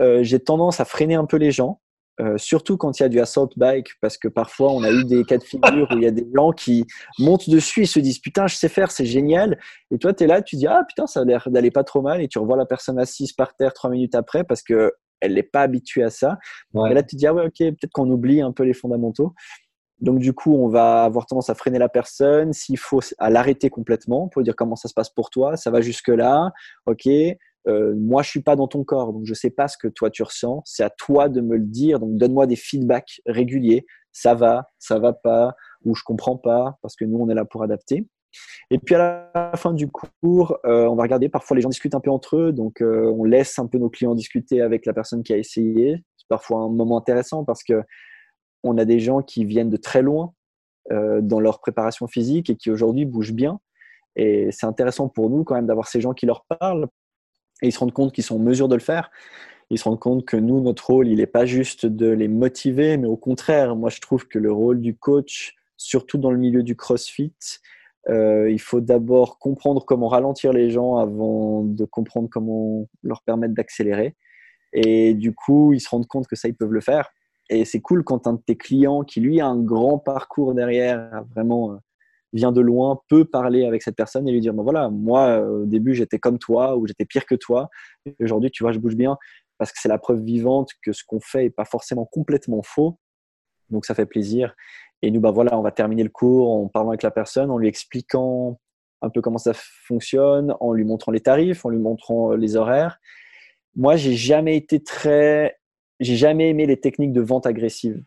Euh, J'ai tendance à freiner un peu les gens euh, surtout quand il y a du assault bike, parce que parfois on a eu des cas de figure où il y a des gens qui montent dessus et se disent putain, je sais faire, c'est génial. Et toi, tu es là, tu dis ah putain, ça a l'air d'aller pas trop mal. Et tu revois la personne assise par terre trois minutes après parce que elle n'est pas habituée à ça. Et là, tu dis ah ouais, ok, peut-être qu'on oublie un peu les fondamentaux. Donc du coup, on va avoir tendance à freiner la personne. S'il faut, à l'arrêter complètement pour dire comment ça se passe pour toi. Ça va jusque là, ok. Euh, moi, je suis pas dans ton corps, donc je sais pas ce que toi tu ressens. C'est à toi de me le dire. Donc, donne-moi des feedbacks réguliers. Ça va, ça va pas, ou je comprends pas, parce que nous, on est là pour adapter. Et puis à la fin du cours, euh, on va regarder. Parfois, les gens discutent un peu entre eux, donc euh, on laisse un peu nos clients discuter avec la personne qui a essayé. C'est parfois un moment intéressant parce que on a des gens qui viennent de très loin dans leur préparation physique et qui aujourd'hui bougent bien. Et c'est intéressant pour nous quand même d'avoir ces gens qui leur parlent et ils se rendent compte qu'ils sont en mesure de le faire. Ils se rendent compte que nous, notre rôle, il n'est pas juste de les motiver, mais au contraire, moi, je trouve que le rôle du coach, surtout dans le milieu du CrossFit, euh, il faut d'abord comprendre comment ralentir les gens avant de comprendre comment leur permettre d'accélérer. Et du coup, ils se rendent compte que ça, ils peuvent le faire. Et c'est cool quand un de tes clients qui, lui, a un grand parcours derrière, a vraiment euh, vient de loin peut parler avec cette personne et lui dire ben voilà moi euh, au début j'étais comme toi ou j'étais pire que toi aujourd'hui tu vois je bouge bien parce que c'est la preuve vivante que ce qu'on fait est pas forcément complètement faux donc ça fait plaisir et nous ben voilà on va terminer le cours en parlant avec la personne en lui expliquant un peu comment ça fonctionne, en lui montrant les tarifs, en lui montrant les horaires. Moi, j'ai jamais été très, j'ai jamais aimé les techniques de vente agressive.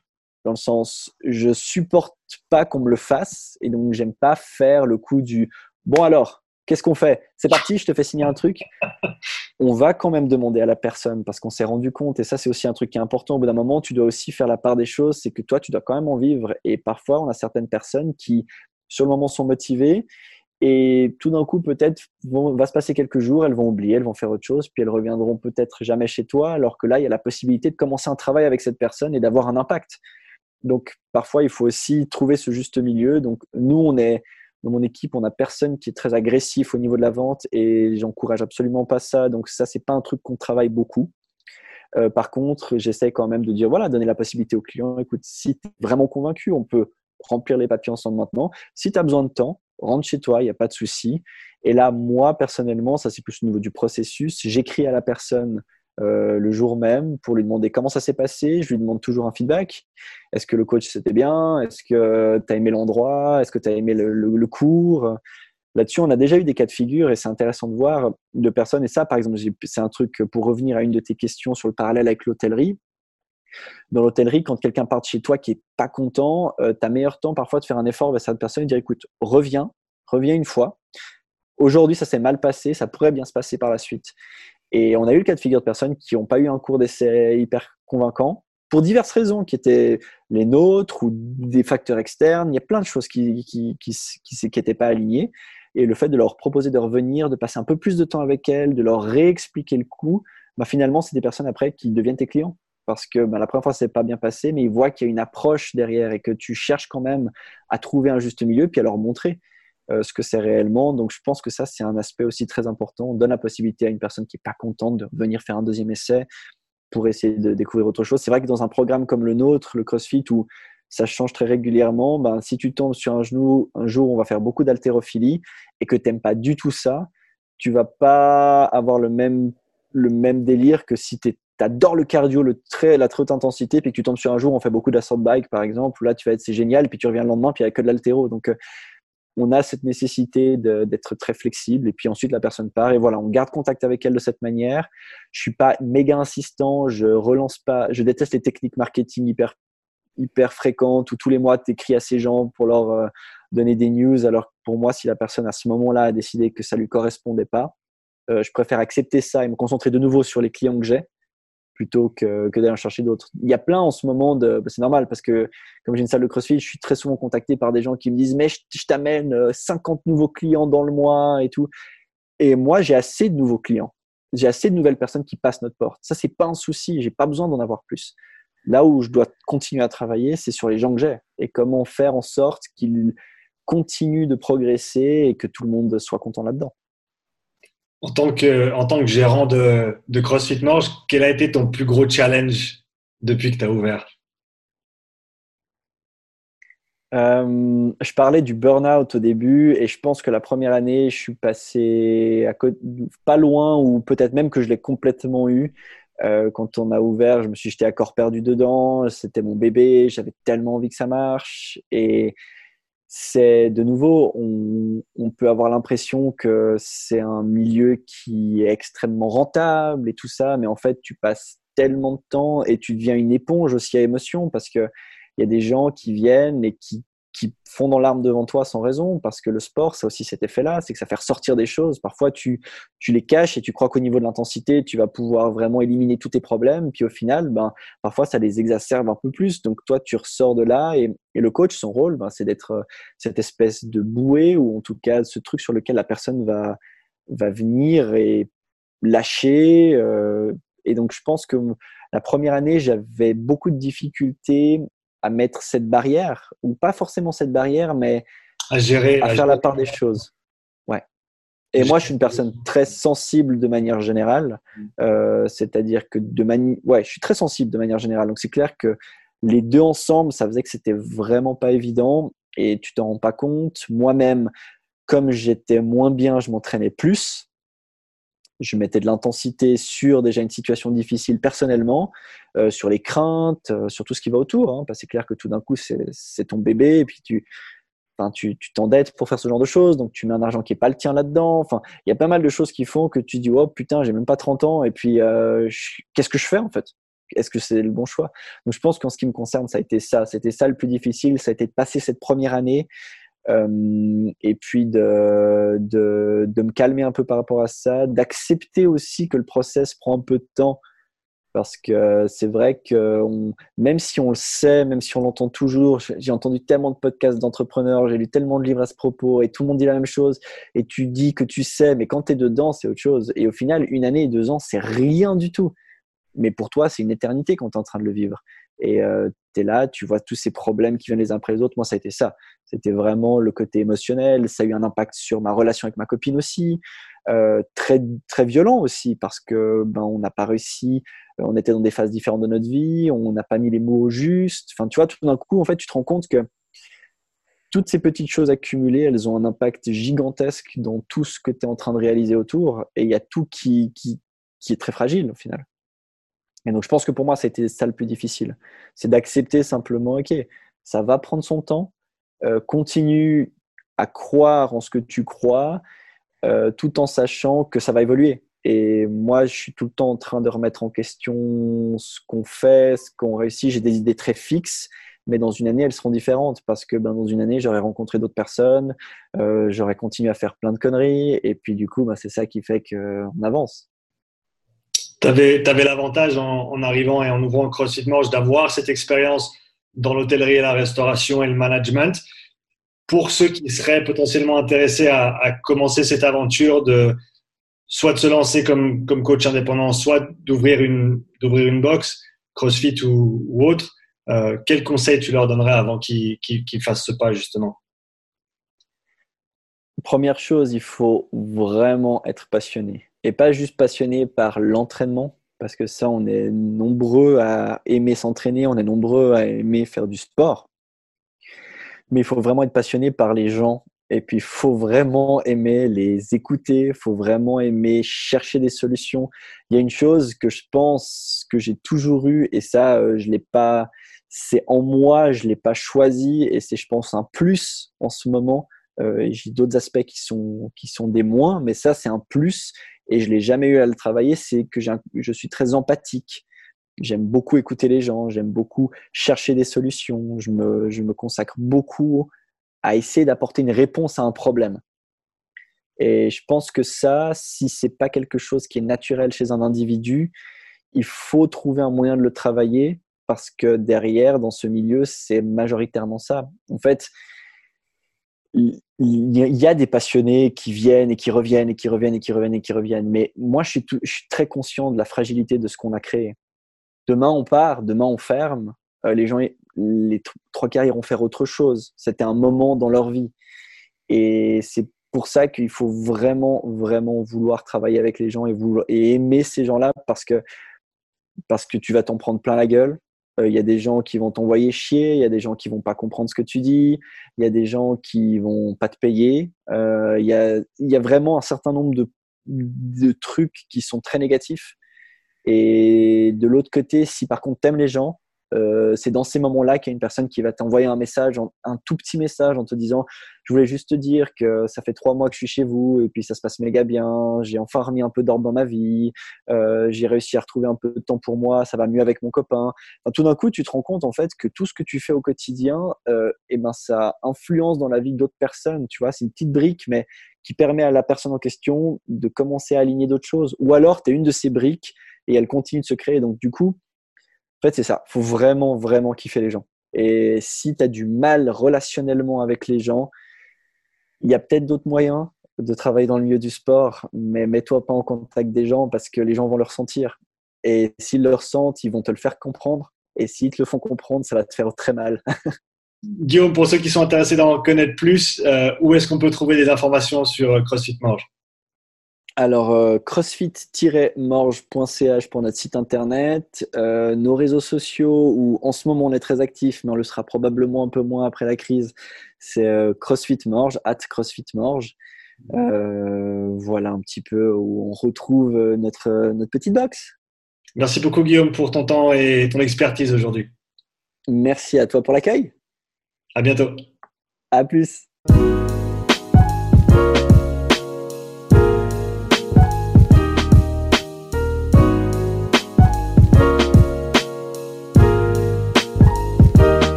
Dans le sens, je supporte pas qu'on me le fasse et donc j'aime pas faire le coup du bon alors, qu'est-ce qu'on fait? C'est parti, je te fais signer un truc. On va quand même demander à la personne parce qu'on s'est rendu compte, et ça c'est aussi un truc qui est important, au bout d'un moment, tu dois aussi faire la part des choses, c'est que toi, tu dois quand même en vivre. Et parfois, on a certaines personnes qui, sur le moment, sont motivées et tout d'un coup, peut-être, va se passer quelques jours, elles vont oublier, elles vont faire autre chose, puis elles reviendront peut-être jamais chez toi, alors que là, il y a la possibilité de commencer un travail avec cette personne et d'avoir un impact. Donc, parfois, il faut aussi trouver ce juste milieu. Donc, nous, on est, dans mon équipe, on a personne qui est très agressif au niveau de la vente et j'encourage absolument pas ça. Donc, ça, c'est pas un truc qu'on travaille beaucoup. Euh, par contre, j'essaie quand même de dire, voilà, donner la possibilité au client, écoute, si tu es vraiment convaincu, on peut remplir les papiers ensemble maintenant. Si tu as besoin de temps, rentre chez toi, il n'y a pas de souci. Et là, moi, personnellement, ça c'est plus au niveau du processus, j'écris à la personne euh, le jour même pour lui demander comment ça s'est passé. Je lui demande toujours un feedback. Est-ce que le coach c'était bien? Est-ce que tu as aimé l'endroit? Est-ce que tu as aimé le, cours? Là-dessus, on a déjà eu des cas de figure et c'est intéressant de voir de personnes. Et ça, par exemple, c'est un truc pour revenir à une de tes questions sur le parallèle avec l'hôtellerie. Dans l'hôtellerie, quand quelqu'un part de chez toi qui est pas content, euh, tu as meilleur temps parfois de faire un effort vers cette personne et de dire écoute, reviens, reviens une fois. Aujourd'hui, ça s'est mal passé, ça pourrait bien se passer par la suite. Et on a eu le cas de figure de personnes qui n'ont pas eu un cours d'essai hyper convaincant pour diverses raisons qui étaient les nôtres ou des facteurs externes. Il y a plein de choses qui n'étaient qui, qui, qui, pas alignées. Et le fait de leur proposer de revenir, de passer un peu plus de temps avec elles, de leur réexpliquer le coup, bah finalement, c'est des personnes après qui deviennent tes clients. Parce que bah, la première fois, ça s'est pas bien passé, mais ils voient qu'il y a une approche derrière et que tu cherches quand même à trouver un juste milieu, puis à leur montrer. Euh, ce que c'est réellement. Donc, je pense que ça, c'est un aspect aussi très important. On donne la possibilité à une personne qui n'est pas contente de venir faire un deuxième essai pour essayer de découvrir autre chose. C'est vrai que dans un programme comme le nôtre, le CrossFit, où ça change très régulièrement, ben, si tu tombes sur un genou, un jour où on va faire beaucoup d'haltérophilie et que tu n'aimes pas du tout ça, tu vas pas avoir le même, le même délire que si tu adores le cardio, le très, la très haute intensité, puis que tu tombes sur un jour où on fait beaucoup d'assault bike, par exemple, où là, tu vas être, c'est génial, puis tu reviens le lendemain, puis il n'y a que de l'haltéro. Donc, euh, on a cette nécessité d'être très flexible et puis ensuite la personne part et voilà, on garde contact avec elle de cette manière. Je suis pas méga insistant, je relance pas, je déteste les techniques marketing hyper hyper fréquentes où tous les mois tu écris à ces gens pour leur euh, donner des news alors pour moi si la personne à ce moment-là a décidé que ça lui correspondait pas, euh, je préfère accepter ça et me concentrer de nouveau sur les clients que j'ai plutôt que, d'aller en chercher d'autres. Il y a plein en ce moment de. Bah, c'est normal parce que, comme j'ai une salle de crossfit, je suis très souvent contacté par des gens qui me disent Mais je, t'amène 50 euh, nouveaux clients dans le mois et tout. Et moi, j'ai assez de nouveaux clients. J'ai assez de nouvelles personnes qui passent notre porte. Ça, c'est pas un souci. J'ai pas besoin d'en avoir plus. Là où je dois continuer à travailler, c'est sur les gens que j'ai et comment faire en sorte qu'ils continuent de progresser et que tout le monde soit content là-dedans.
En tant que, gérant de, CrossFit Norge, quel a été ton plus gros challenge depuis que tu as ouvert?
Euh, je parlais du burn-out au début et je pense que la première année, je suis passé à pas loin ou peut-être même que je l'ai complètement eu. Euh, quand on a ouvert, je me suis jeté à corps perdu dedans. C'était mon bébé, j'avais tellement envie que ça marche et c'est de nouveau, on, peut avoir l'impression que c'est un milieu qui est extrêmement rentable et tout ça, mais en fait, tu passes tellement de temps et tu deviens une éponge aussi à émotion parce qu'il y a des gens qui viennent et qui qui font dans l'arme devant toi sans raison, parce que le sport, ça aussi cet effet-là, c'est que ça fait ressortir des choses. Parfois, tu, tu les caches et tu crois qu'au niveau de l'intensité, tu vas pouvoir vraiment éliminer tous tes problèmes, puis au final, ben, parfois, ça les exacerbe un peu plus. Donc, toi, tu ressors de là, et, et le coach, son rôle, ben, c'est d'être euh, cette espèce de bouée, ou en tout cas, ce truc sur lequel la personne va, va venir et lâcher. Euh, et donc, je pense que la première année, j'avais beaucoup de difficultés à mettre cette barrière, ou pas forcément cette barrière, mais
à gérer,
à, faire la part des choses. Ouais. Et moi, je suis une personne très sensible de manière générale, euh, c'est-à-dire que de manière, ouais, je suis très sensible de manière générale. Donc c'est clair que les deux ensemble, ça faisait que c'était vraiment pas évident et tu t'en rends pas compte. Moi-même, comme j'étais moins bien, je m'entraînais plus je mettais de l'intensité sur déjà une situation difficile personnellement, euh, sur les craintes, euh, sur tout ce qui va autour. Hein, parce que c'est clair que tout d'un coup, c'est ton bébé, et puis tu tu t'endettes pour faire ce genre de choses, donc tu mets un argent qui est pas le tien là-dedans. Enfin, il y a pas mal de choses qui font que tu dis oh putain, j'ai même pas 30 ans et puis euh, qu'est-ce que je fais en fait? Est-ce que c'est le bon choix? Donc je pense qu'en ce qui me concerne, ça a été ça. C'était ça le plus difficile, ça a été de passer cette première année euh, et puis de, de, de me calmer un peu par rapport à ça, d'accepter aussi que le process prend un peu de temps parce que c'est vrai que même si on le sait, même si on l'entend toujours, j'ai entendu tellement de podcasts d'entrepreneurs, j'ai lu tellement de livres à ce propos et tout le monde dit la même chose et tu dis que tu sais, mais quand tu es dedans, c'est autre chose. Et au final, une année et deux ans, c'est rien du tout. Mais pour toi, c'est une éternité quand tu es en train de le vivre. Et euh, tu es là, tu vois tous ces problèmes qui viennent les uns après les autres. Moi, ça a été ça. C'était vraiment le côté émotionnel. Ça a eu un impact sur ma relation avec ma copine aussi. Euh, très, très violent aussi parce que ben, on n'a pas réussi on était dans des phases différentes de notre vie, on n'a pas mis les mots justes. Enfin, tu vois, tout d'un coup, en fait, tu te rends compte que toutes ces petites choses accumulées, elles ont un impact gigantesque dans tout ce que tu es en train de réaliser autour. Et il y a tout qui, qui, est très fragile au final. Et donc, je pense que pour moi, c'était ça le plus difficile. C'est d'accepter simplement, OK, ça va prendre son temps. Euh, continue à croire en ce que tu crois, euh, tout en sachant que ça va évoluer. Et moi, je suis tout le temps en train de remettre en question ce qu'on fait, ce qu'on réussit. J'ai des idées très fixes, mais dans une année, elles seront différentes parce que ben, dans une année, j'aurai rencontré d'autres personnes, euh, j'aurai continué à faire plein de conneries, et puis du coup, ben, c'est ça qui fait qu'on avance.
Tu avais, l'avantage en, arrivant et en ouvrant CrossFit Morge d'avoir cette expérience dans l'hôtellerie et la restauration et le management. Pour ceux qui seraient potentiellement intéressés à commencer cette aventure de, soit de se lancer comme, comme coach indépendant, soit d'ouvrir une, d'ouvrir une box, CrossFit ou, ou autre, euh, quel conseil tu leur donnerais avant qu'ils, qu'ils, fassent ce pas justement?
Première chose, il faut vraiment être passionné. Et pas juste passionné par l'entraînement, parce que ça, on est nombreux à aimer s'entraîner, on est nombreux à aimer faire du sport. Mais il faut vraiment être passionné par les gens et puis, il faut vraiment aimer les écouter, il faut vraiment aimer chercher des solutions. Il y a une chose que je pense que j'ai toujours eu, et ça, euh, je l'ai pas, c'est en moi, je l'ai pas choisi, et c'est, je pense, un plus en ce moment. Euh, j'ai d'autres aspects qui sont, qui sont des moins, mais ça, c'est un plus, et je l'ai jamais eu à le travailler, c'est que je suis très empathique. J'aime beaucoup écouter les gens, j'aime beaucoup chercher des solutions, je me, je me consacre beaucoup à essayer d'apporter une réponse à un problème. Et je pense que ça, si c'est pas quelque chose qui est naturel chez un individu, il faut trouver un moyen de le travailler parce que derrière, dans ce milieu, c'est majoritairement ça. En fait, il y a des passionnés qui viennent et qui reviennent et qui reviennent et qui reviennent et qui reviennent. Mais moi, je suis, très conscient de la fragilité de ce qu'on a créé. Demain, on part, demain, on ferme. Euh, les gens, les trois quarts iront faire autre chose. C'était un moment dans leur vie. Et c'est pour ça qu'il faut vraiment, vraiment vouloir travailler avec les gens et, et aimer ces gens-là parce que, parce que tu vas t'en prendre plein la gueule. Euh, il y a des gens qui vont t'envoyer chier, il y a des gens qui vont pas comprendre ce que tu dis, il y a des gens qui vont pas te payer. Euh, il, y a, y a vraiment un certain nombre de, de trucs qui sont très négatifs. Et de l'autre côté, si par contre t'aimes les gens, euh, c'est dans ces moments-là qu'il y a une personne qui va t'envoyer un message, un tout petit message en te disant Je voulais juste te dire que ça fait trois mois que je suis chez vous et puis ça se passe méga bien. J'ai enfin remis un peu d'ordre dans ma vie. Euh, j'ai réussi à retrouver un peu de temps pour moi. Ça va mieux avec mon copain. tout d'un coup, tu te rends compte en fait que tout ce que tu fais au quotidien, euh, eh ben, ça influence dans la vie d'autres personnes. Tu vois, c'est une petite brique, mais qui permet à la personne en question de commencer à aligner d'autres choses. Ou alors, tu es une de ces briques et elle continue de se créer. Donc, du coup, en fait, c'est ça. Faut vraiment, vraiment kiffer les gens. Et si tu as du mal relationnellement avec les gens, il y a peut-être d'autres moyens de travailler dans le milieu du sport, mais mets-toi pas en contact des gens parce que les gens vont le ressentir. Et s'ils le ressentent, ils vont te le faire comprendre. Et s'ils te le font comprendre, ça va te faire très mal.
Guillaume, pour ceux qui sont intéressés d'en connaître plus, euh, où est-ce qu'on peut trouver des informations sur euh, CrossFit Morge
alors, euh, crossfit-morge.ch pour notre site internet, euh, nos réseaux sociaux où en ce moment on est très actif, mais on le sera probablement un peu moins après la crise, c'est euh, CrossFit Morge, at CrossFit Morge. voilà un petit peu où on retrouve notre, notre petite box.
Merci beaucoup Guillaume pour ton temps et ton expertise aujourd'hui.
Merci à toi pour l'accueil.
À bientôt.
À plus.